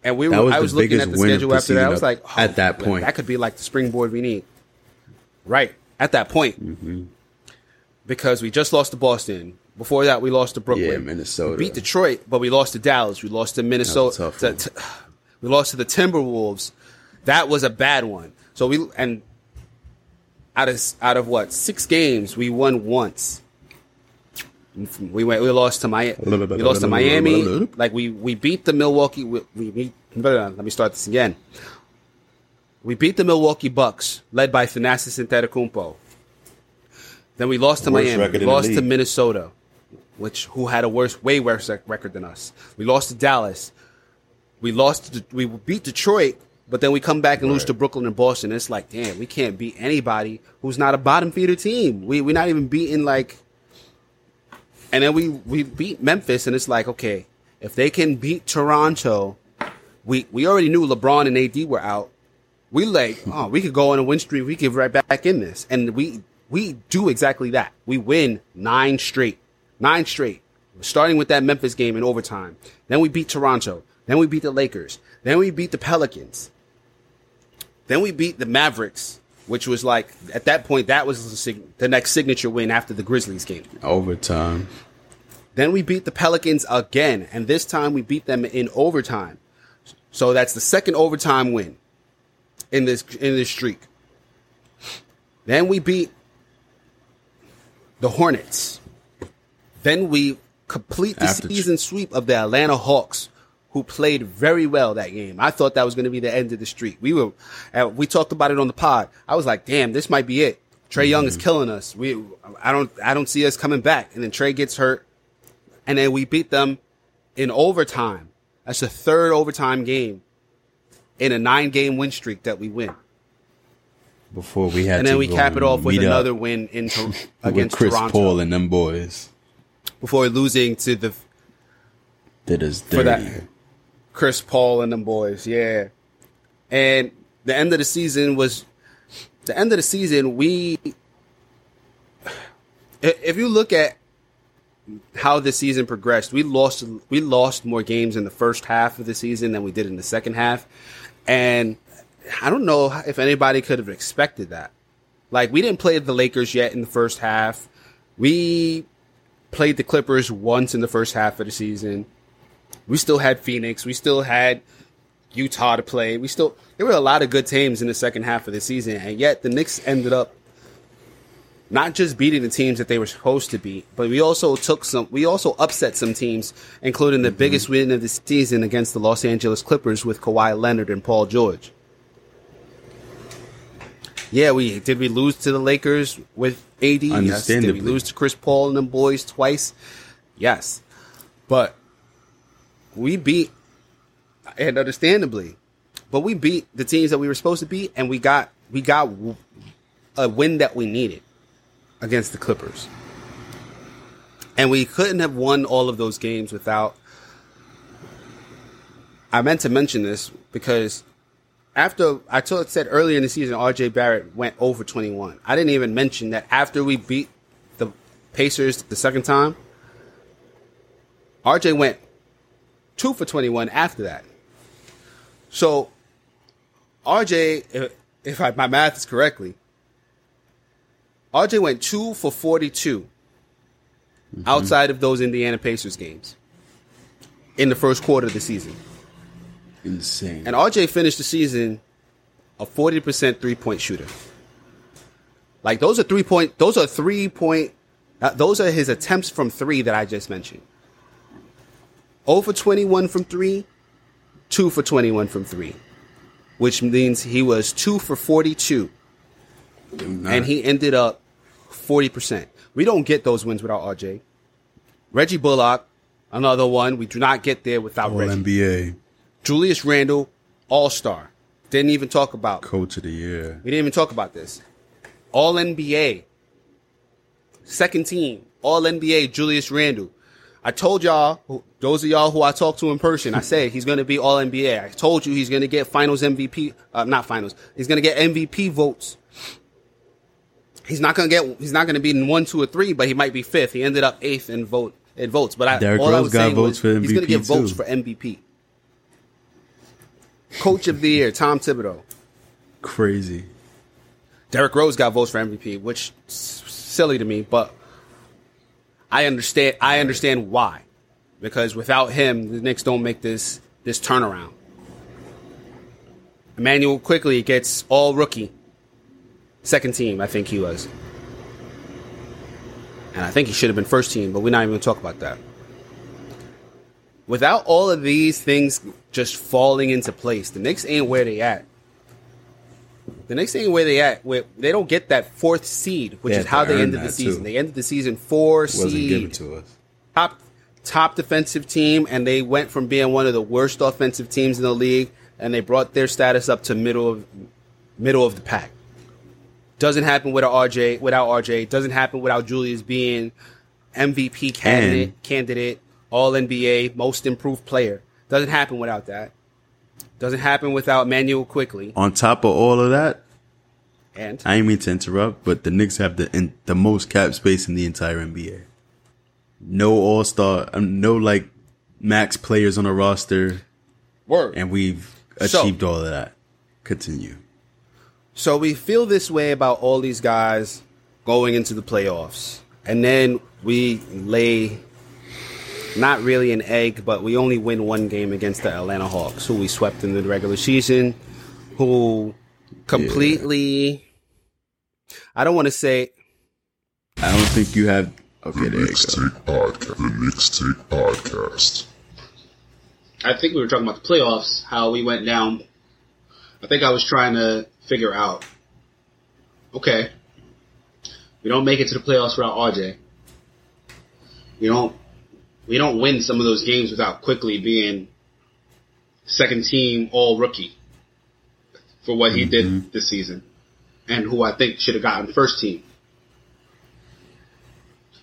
And we were, was I was looking at the schedule after that. I was like, up- at that point. that could be like the springboard we need. Right at that point, Mm-hmm. because we just lost to Boston. Before that, we lost to Brooklyn. Yeah, Minnesota. We beat Detroit, but we lost to Dallas. We lost to Minnesota. tough to- one. to- we lost to the Timberwolves. That was a bad one. So we and out of out of what six games, we won once. We went. We lost to Miami. We lost to Miami. Like we we beat the Milwaukee. We, we beat. Let me start this again. We beat the Milwaukee Bucks, led by Thanasis Antetokounmpo. Then we lost to Worst Miami. We lost to. Minnesota, which who had a worse, way worse record than us. We lost to Dallas. We lost. To, we beat Detroit, but then we come back and lose to Brooklyn and Boston. It's like, damn, we can't beat anybody who's not a bottom feeder team. We we're not even beating like. And then we we beat Memphis, and it's like, okay, if they can beat Toronto, we we already knew LeBron and AD were out. We like, hmm. oh, we could go on a win streak. We get right back in this, and we we do exactly that. We win nine straight, nine straight, starting with that Memphis game in overtime. Then we beat Toronto. Then we beat the Lakers. Then we beat the Pelicans. Then we beat the Mavericks, which was like at that point that was the, next signature win after the Grizzlies game. Overtime. Then we beat the Pelicans again, and this time we beat them in overtime. So that's the second overtime win in this in this streak. Then we beat the Hornets. Then we complete the After season sweep of the Atlanta Hawks, who played very well that game. I thought that was going to be the end of the streak. We were, uh, we talked about it on the pod. I was like, damn, this might be it. Trae Young is killing us. We, I don't, I don't see us coming back. And then Trae gets hurt, and then we beat them in overtime. That's the third overtime game in a nine game win streak that we win. Before we had And then to we cap it off with another win in with against Chris Toronto Paul and them boys. before losing to the Did us For that. Chris Paul and them boys. Yeah. And the end of the season was the end of the season. We, if you look at how the season progressed, we lost we lost more games in the first half of the season than we did in the second half, and I don't know if anybody could have expected that. Like we didn't play the Lakers yet in the first half. We played the Clippers once in the first half of the season. We still had Phoenix. We still had Utah to play. We still there were a lot of good teams in the second half of the season, and yet the Knicks ended up not just beating the teams that they were supposed to beat, but we also took some. We also upset some teams, including the mm-hmm. biggest win of the season against the Los Angeles Clippers with Kawhi Leonard and Paul George. Yeah, we did. We lose to the Lakers with AD. Yes. Did we lose to Chris Paul and them boys twice? Yes, but we beat, and understandably, but we beat the teams that we were supposed to beat, and we got we got a win that we needed against the Clippers, and we couldn't have won all of those games without. I meant to mention this because after I told, said earlier in the season, RJ Barrett went over 21. I didn't even mention that after we beat the Pacers the second time, RJ went two for 21 after that. So, RJ, if, if I, my math is correctly, RJ went two for 42 outside of those Indiana Pacers games in the first quarter of the season. Insane. And RJ finished the season a 40% three point shooter. Like those are three point, those are three point, uh, those are his attempts from three that I just mentioned. 0 for 21 from three, 2 for 21 from three, which means he was 2 for 42 and he ended up 40%. We don't get those wins without RJ. Reggie Bullock, another one. We do not get there without All Reggie. NBA Julius Randle, All Star. Didn't even talk about. Coach of the Year. We didn't even talk about this. All NBA. Second team. All NBA. Julius Randle. I told y'all, those of y'all who I talked to in person, I said he's going to be All NBA. I told you he's going to get Finals MVP. Uh, not Finals. He's going to get MVP votes. He's not going to get. He's not going to be in one, two, or three, but he might be fifth. He ended up eighth in vote in votes. But I, Derrick all I Rose was got saying votes was for he's going to get votes for MVP. Coach of the year, Tom Thibodeau. Crazy. Derrick Rose got votes for MVP, which silly to me, but I understand. I understand why, because without him, the Knicks don't make this this turnaround. Immanuel Quickley gets all rookie, second team. I think he was, and I think he should have been first team, but we're not even going to talk about that. Without all of these things just falling into place, the Knicks ain't where they at. The Knicks ain't where they at. Where they don't get that fourth seed, which They is how they ended the season. too. They ended the season four Wasn't seed, given to us. top top defensive team, and they went from being one of the worst offensive teams in the league, and they brought their status up to middle of middle of the pack. Doesn't happen without RJ. Without RJ, doesn't happen without Julius being MVP candidate, And- candidate, All NBA, Most Improved Player. Doesn't happen without that. Doesn't happen without Manuel Quickley. On top of all of that, And I didn't mean to interrupt, but the Knicks have the in, the most cap space in the entire NBA. No All Star, um, no like max players on a roster, word. and we've So- achieved all of that. Continue. So we feel this way about all these guys going into the playoffs. And then we lay not really an egg, but we only win one game against the Atlanta Hawks, who we swept in the regular season, who completely. I don't want to say. I don't think you have. Okay, The there you. Knicks Take Podcast. The Knicks Take Podcast. I think we were talking about the playoffs, how we went down. I think I was trying to figure out. Okay, we don't make it to the playoffs without RJ. We don't. We don't win some of those games without Quickley being second team all rookie for what he did mm-hmm. this season, and who I think should have gotten first team.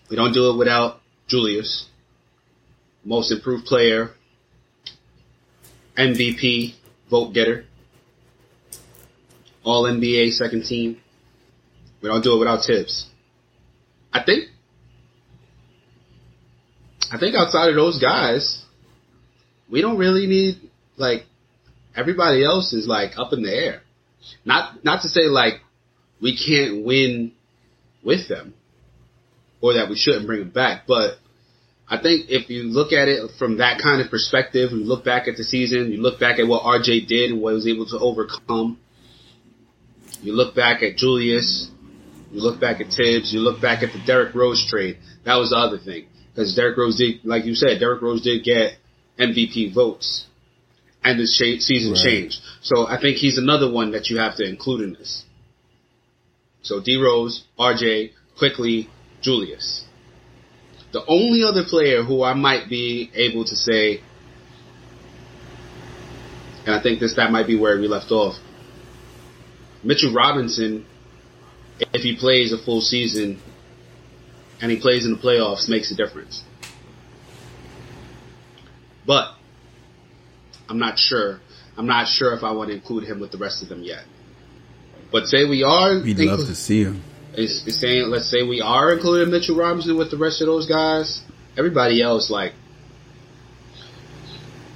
We don't do it without Julius, most improved player, MVP vote getter, All NBA second team. We don't do it without Thibs. I think. I think outside of those guys, we don't really need like everybody else is like up in the air. Not not to say like we can't win with them or that we shouldn't bring them back, but I think if you look at it from that kind of perspective, you look back at the season, you look back at what RJ did and what he was able to overcome. You look back at Julius, you look back at Thibs, you look back at the Derrick Rose trade. That was the other thing. Because Derrick Rose did, like you said, Derrick Rose did get MVP votes. And the sh- season Right. changed. So I think he's another one that you have to include in this. So D Rose, RJ, Quickley, Julius. The only other player who I might be able to say, and I think this that might be where we left off. Mitchell Robinson, if he plays a full season and he plays in the playoffs, makes a difference. But I'm not sure. I'm not sure if I want to include him with the rest of them yet. But say we are. We'd inclu- love to see him. is, is saying, let's say we are including Mitchell Robinson with the rest of those guys. Everybody else, like,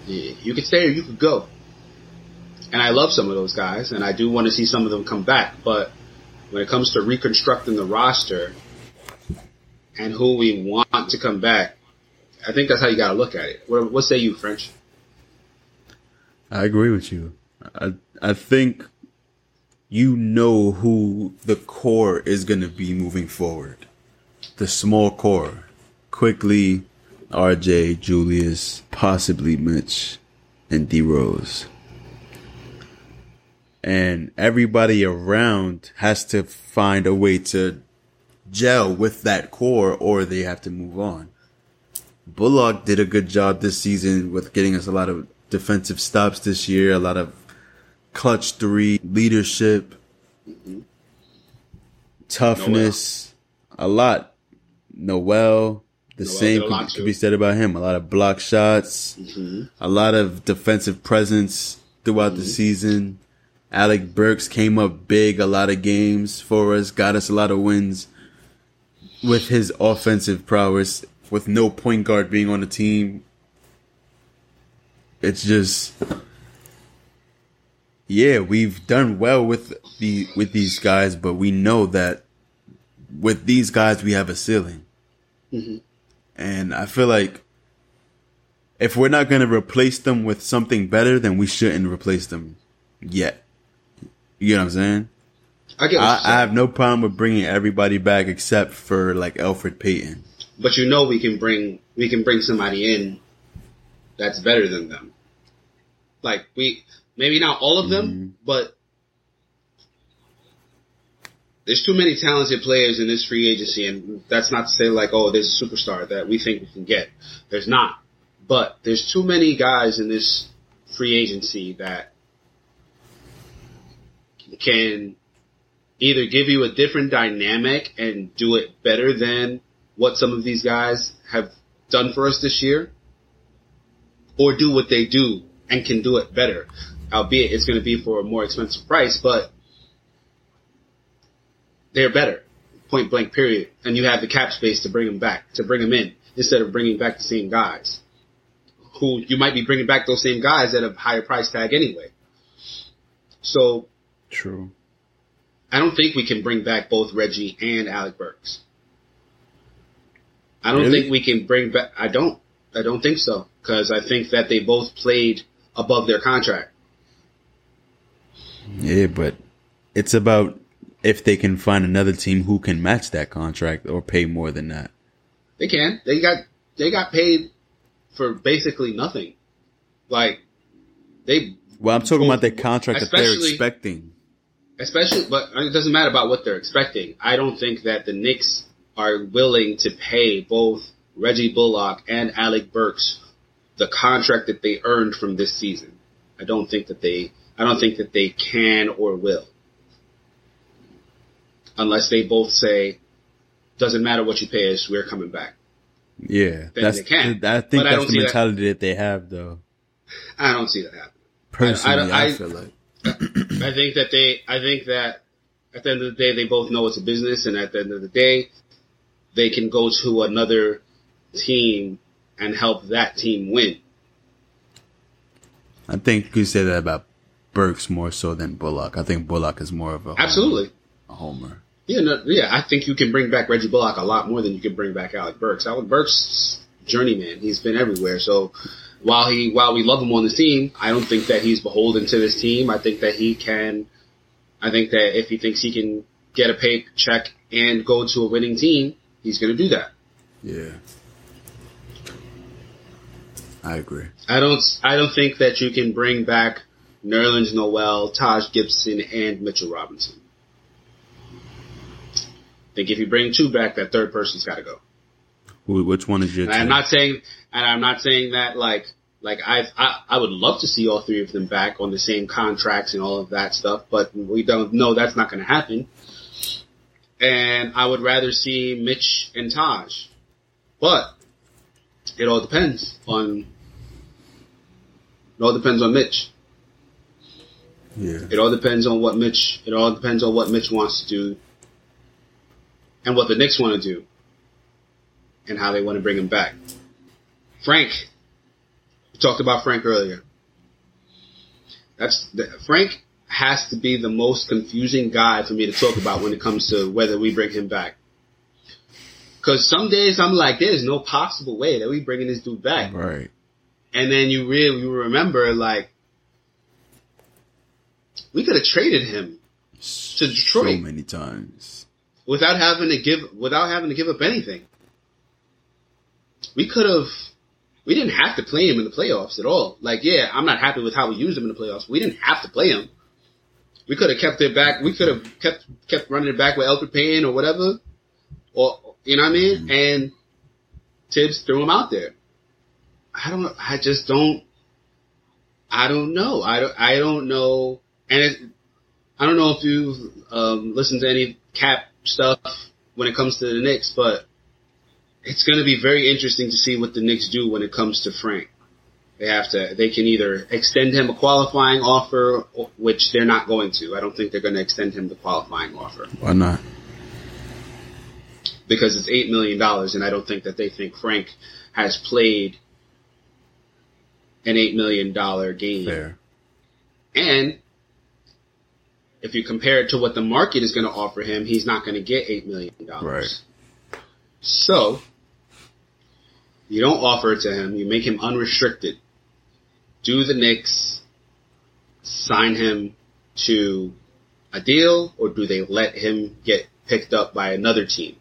yeah, you could stay or you could go. And I love some of those guys, and I do want to see some of them come back. But when it comes to reconstructing the roster and who we want to come back, I think that's how you got to look at it. What, what say you, French? I agree with you. I I think you know who the core is going to be moving forward. The small core. Quickley, RJ, Julius, possibly Mitch, and D Rose. And everybody around has to find a way to gel with that core or they have to move on. Bullock did a good job this season with getting us a lot of defensive stops this year, a lot of clutch three leadership, toughness, a lot. Noel, the Noel same did a lot could, could be said about him. A lot of block shots, mm-hmm. a lot of defensive presence throughout the mm-hmm. season. Alec Burks came up big a lot of games for us, got us a lot of wins with his offensive prowess, with no point guard being on the team. It's just yeah, we've done well with the with these guys, but we know that with these guys we have a ceiling. Mm-hmm. And I feel like if we're not going to replace them with something better, then we shouldn't replace them yet. You know what I'm saying? I get I, I have no problem with bringing everybody back except for like Elfrid Payton. but you know we can bring we can bring somebody in that's better than them. Like we maybe not all of them, mm-hmm. but there's too many talented players in this free agency, and that's not to say like oh there's a superstar that we think we can get. There's not, but there's too many guys in this free agency that can either give you a different dynamic and do it better than what some of these guys have done for us this year, or do what they do and can do it better. Albeit it's going to be for a more expensive price, but they're better. Point blank, period. And you have the cap space to bring them back, to bring them in, instead of bringing back the same guys. Who you might be bringing back those same guys at a higher price tag anyway. So True. I don't think we can bring back both Reggie and Alec Burks. I don't Really? think we can bring back. I don't. I don't think so because I think that they both played above their contract. Yeah, but it's about if they can find another team who can match that contract or pay more than that. They can. They got they got paid for basically nothing. Like they Well, I'm talking about the contract that they're expecting. Especially but it doesn't matter about what they're expecting. I don't think that the Knicks are willing to pay both Reggie Bullock and Alec Burks the contract that they earned from this season. I don't think that they I don't think that they can or will. Unless they both say doesn't matter what you pay us, we're coming back. Yeah, Then that's. they can. I think I that's don't the see that. mentality that. they have, though. I don't see that happening. Personally, I, I- feel like I think that they, I think that at the end of the day, they both know it's a business, and at the end of the day, they can go to another team and help that team win. I think you could say that about Burks more so than Bullock. I think Bullock is more of a homer- Absolutely. a homer. Yeah, no, yeah. I think you can bring back Reggie Bullock a lot more than you can bring back Alec Burks. Alec Burks, journeyman, he's been everywhere. So while he, while we love him on the team, I don't think that he's beholden to this team. I think that he can. I think that if he thinks he can get a paycheck and go to a winning team, he's going to do that. Yeah, I agree. I don't. I don't think that you can bring back Nerlens Noel, Taj Gibson, and Mitchell Robinson. I think if you bring two back, that third person's got to go. Who, which one is your? And I'm not saying, and I'm not saying that like, like I, I, I would love to see all three of them back on the same contracts and all of that stuff, but we don't know that's not going to happen. And I would rather see Mitch and Taj, but it all depends on. It all depends on Mitch. Yeah, It all depends on what Mitch. It all depends on what Mitch wants to do, and what the Knicks want to do, and how they want to bring him back. Frank, we talked about Frank earlier. That's the, Frank has to be the most confusing guy for me to talk about when it comes to whether we bring him back. Because some days I'm like, there's no possible way that we bringing this dude back, right. and then you really you remember like we could have traded him to Detroit So many times. without having to give without having to give up anything. We could have. We didn't have to play him in the playoffs at all. Like, yeah, I'm not happy with how we used him in the playoffs. We didn't have to play him. We could have kept it back. We could have kept kept running it back with Elfrid Payne or whatever, or you know what I mean. And Thibs threw him out there. I don't. I just don't. I don't know. I don't. I don't know. And it, I don't know if you've um, listened to any cap stuff when it comes to the Knicks, but it's going to be very interesting to see what the Knicks do when it comes to Frank. They have to. They can either extend him a qualifying offer, which they're not going to. I don't think they're going to extend him the qualifying offer Why not? because it's eight million dollars, and I don't think that they think Frank has played an eight million dollar game. Fair. And if you compare it to what the market is going to offer him, he's not going to get eight million dollars. Right. So you don't offer it to him. You make him unrestricted. Do the Knicks sign him to a deal, or do they let him get picked up by another team?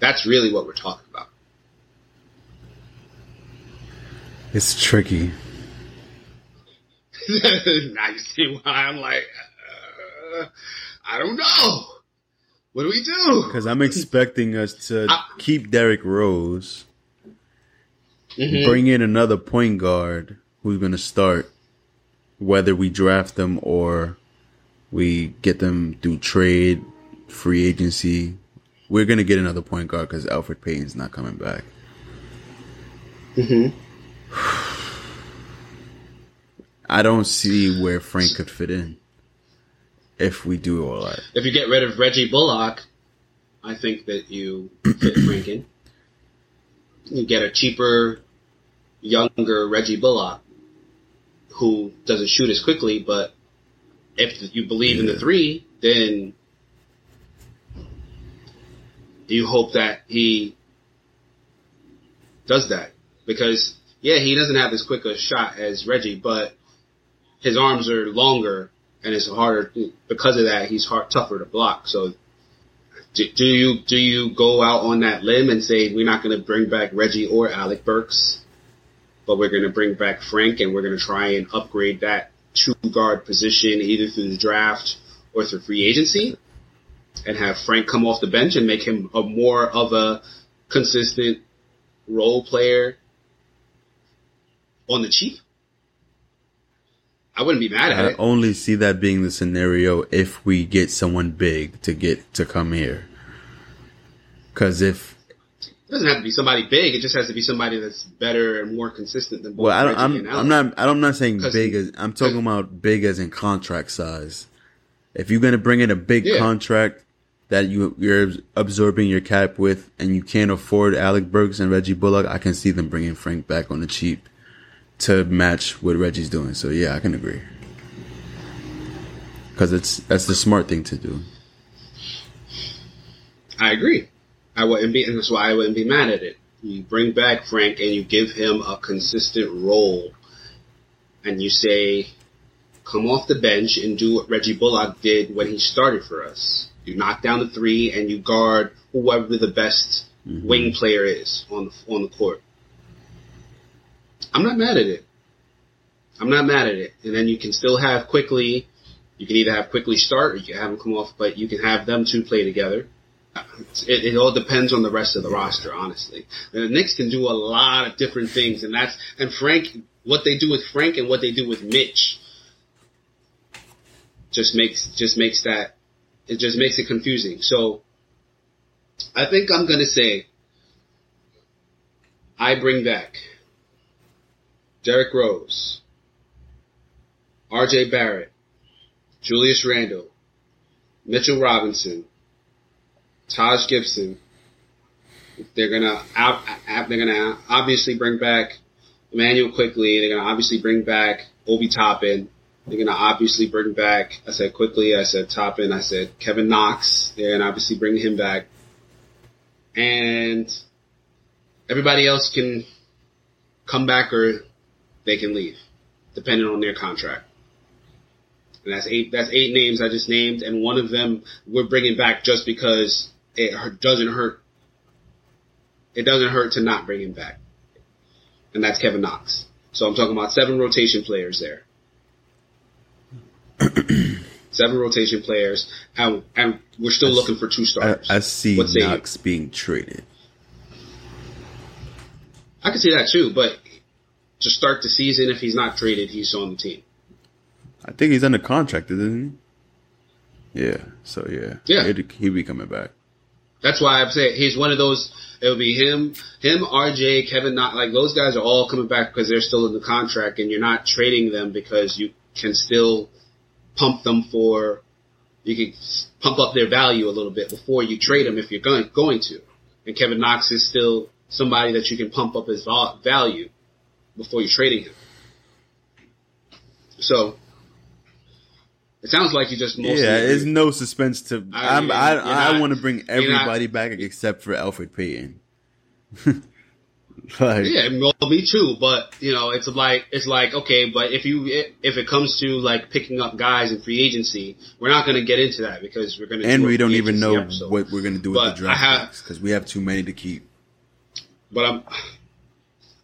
That's really what we're talking about. It's tricky. now you see why I'm like, uh, I don't know. What do we do? Because I'm expecting us to I- keep Derrick Rose, Mhm. bring in another point guard who's going to start, whether we draft them or we get them through trade, free agency. We're going to get another point guard because Elfrid Payton's not coming back. Mhm. I don't see where Frank could fit in if we do all that. If you get rid of Reggie Bullock, I think that you fit Frank in. You get a cheaper, younger Reggie Bullock who doesn't shoot as quickly, but if you believe in the three, then you hope that he does that. because yeah, he doesn't have as quick a shot as Reggie, but his arms are longer and it's harder because of that. He's hard tougher to block. So do, do you do you go out on that limb and say we're not going to bring back Reggie or Alec Burks, but we're going to bring back Frank and we're going to try and upgrade that two guard position either through the draft or through free agency, and have Frank come off the bench and make him a more of a consistent role player on the cheap. I wouldn't be mad at I it. I only see that being the scenario if we get someone big to get to come here. Because if It doesn't have to be somebody big. It just has to be somebody that's better and more consistent than both well, I don't, I'm, I'm not I'm not saying big as I'm talking about big as in contract size. If you're gonna bring in a big Yeah. contract that you you're absorbing your cap with, and you can't afford Alec Burks and Reggie Bullock, I can see them bringing Frank back on the cheap to match what Reggie's doing. So yeah, I can agree. Because it's that's the smart thing to do. I agree. I wouldn't be, and that's why I wouldn't be mad at it. You bring back Frank and you give him a consistent role, and you say, "Come off the bench and do what Reggie Bullock did when he started for us. You knock down the three and you guard whoever the best mm-hmm. wing player is on the on the court." I'm not mad at it. I'm not mad at it, and then you can still have Quickley. You can either have Quickley start or you can have them come off, but you can have them two play together. It, it all depends on the rest of the roster, honestly. And the Knicks can do a lot of different things, and that's and Frank. What they do with Frank and what they do with Mitch just makes just makes that it just makes it confusing. So I think I'm gonna say I bring back Derrick Rose, R.J. Barrett, Julius Randle, Mitchell Robinson, Taj Gibson. They're gonna they're gonna obviously bring back Immanuel Quickley. They're gonna obviously bring back Obi Toppin. They're gonna obviously bring back. I said Quickley. I said Toppin. I said Kevin Knox. They're gonna obviously bring him back, and everybody else can come back or they can leave, depending on their contract. And that's eight. That's eight names I just named, and one of them we're bringing back just because it doesn't hurt. It doesn't hurt to not bring him back, and that's Kevin Knox. So I'm talking about seven rotation players there. seven rotation players, and, and we're still looking for two I, starters. I see What say you? Knox being traded. I can see that too, but to start the season, if he's not traded, he's on the team. I think he's under contract, isn't he? Yeah. So yeah. Yeah. He'd, he'd be coming back. That's why I'm saying he's one of those. It'll be him, him, RJ, Kevin. Not like those guys are all coming back because they're still in the contract, and you're not trading them because you can still pump them for. You can pump up their value a little bit before you trade them if you're going going to. And Kevin Knox is still somebody that you can pump up his value before you're trading him. So it sounds like you just mostly yeah, there's no suspense to. I- I'm, I I want to bring you're not- everybody back except for Elfrid Payton. like, Yeah, well, me too. But you know, it's like it's like okay, but if you if it comes to like picking up guys in free agency, we're not going to get into that because we're going to. and do we don't even know episode. what we're gonna do with But the draft because we have too many to keep. But I'm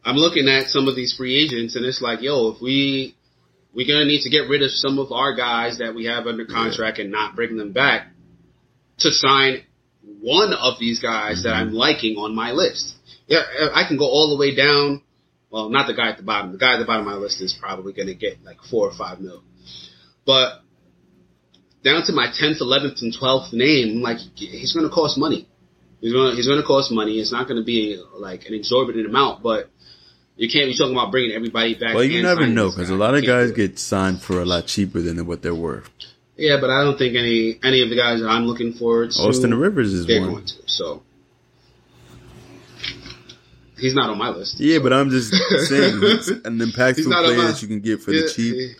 I'm looking at some of these free agents, and it's like, yo, if we we're going to need to get rid of some of our guys that we have under contract and not bring them back to sign one of these guys that Mm-hmm. I'm liking on my list. Yeah, I can go all the way down. Well, not the guy at the bottom. The guy at the bottom of my list is probably going to get like four or five mil. But down to my 10th, 11th, and 12th name, like he's going to cost money. He's going to, he's going to cost money. It's not going to be like an exorbitant amount, but you can't be talking about bringing everybody back. Well, you never know because a lot of guys get signed for a lot cheaper than what they're worth. Yeah, but I don't think any any of the guys that I'm looking forward to. Austin Rivers is one. going to. So he's not on my list. Yeah, so. but I'm just saying he's an impactful He's not on player my- that you can get for Yeah, the cheap.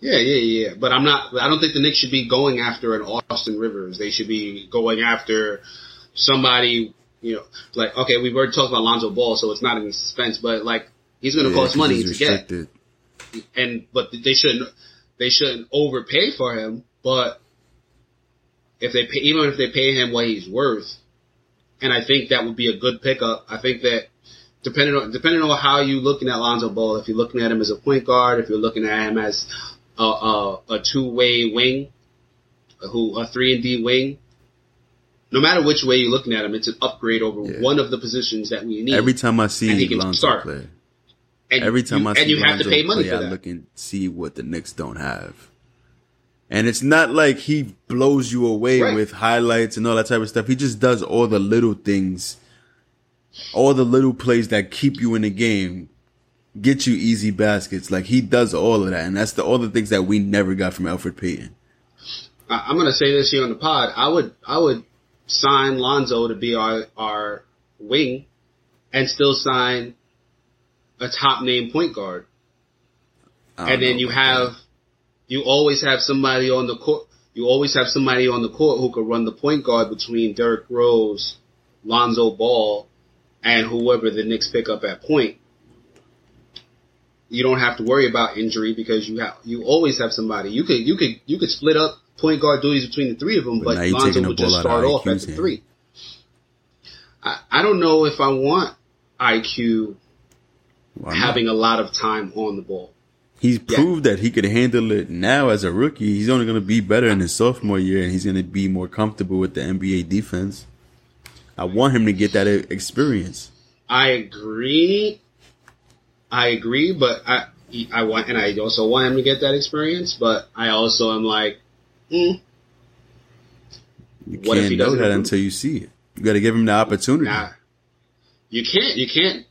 Yeah, yeah, yeah. But I'm not. I don't think the Knicks should be going after an Austin Rivers. They should be going after somebody you know, like okay, we've already talked about Lonzo Ball, so it's not any suspense, but like he's going to Yeah, cost money to get, and but they shouldn't they shouldn't overpay for him. But if they pay, even if they pay him what he's worth, and I think that would be a good pickup. I think that depending on depending on how you looking at Lonzo Ball, if you're looking at him as a point guard, if you're looking at him as a, a, a two way wing, who a three and D wing. No matter which way you're looking at him, it's an upgrade over Yeah. one of the positions that we need. Every time I see And he can Lonzo start. play, and every time you, I see and you have to pay money play, for I that. look and see what the Knicks don't have. And it's not like he blows you away Right. with highlights and all that type of stuff. He just does all the little things, all the little plays that keep you in the game, get you easy baskets. Like he does all of that, and that's the all the things that we never got from Elfrid Payton. I'm gonna say this here on the pod. I would I would sign Lonzo to be our our wing, and still sign a top name point guard, and then you have you always have somebody on the court. You always have somebody on the court who could run the point guard between Derrick Rose, Lonzo Ball, and whoever the Knicks pick up at point. You don't have to worry about injury because you have you always have somebody. You could you could you could split up point guard duties between the three of them, But but, Lonzo would just ball out of start off at the three. I, I don't know if I want IQ having a lot of time on the ball. He's Yeah. proved that he could handle it now as a rookie. He's only going to be better in his sophomore year, and he's going to be more comfortable with the NBA defense. I want him to get that experience. I agree. I agree, but I I want and I also want him to get that experience. But I also am like, mm, You What can't he know that until you see it. You got to give him the opportunity. nah. You can't. You can't.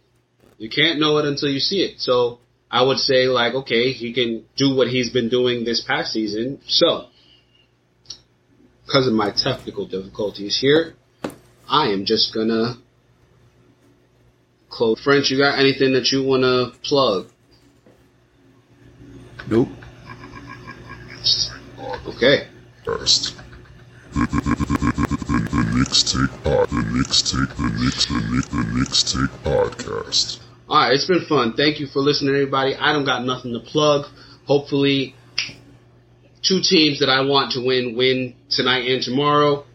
You can't know it until you see it. So I would say like, okay, he can do what he's been doing this past season. So because of my technical difficulties here, I am just gonna close. French, you got anything that you want to plug? Nope. Okay. Podcast. The, the, Knicks Take Pod. The Knicks Take. The Knicks. The Knicks. The Knicks Take Podcast. All right, it's been fun. Thank you for listening, everybody. I don't got nothing to plug. Hopefully, two teams that I want to win win tonight and tomorrow.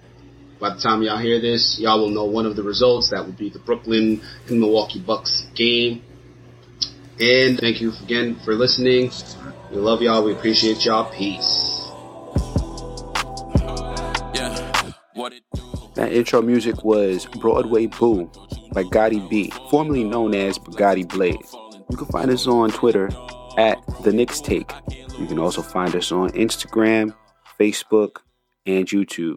By the time y'all hear this, y'all will know one of the results. That would be the Brooklyn and Milwaukee Bucks game. And thank you again for listening. We love y'all. We appreciate y'all. Peace. Yeah, what it do? That intro music was Broadway Boo by Gotti B, formerly known as Bugatti Blade. You can find us on Twitter at The Knicks Take. You can also find us on Instagram, Facebook, and YouTube.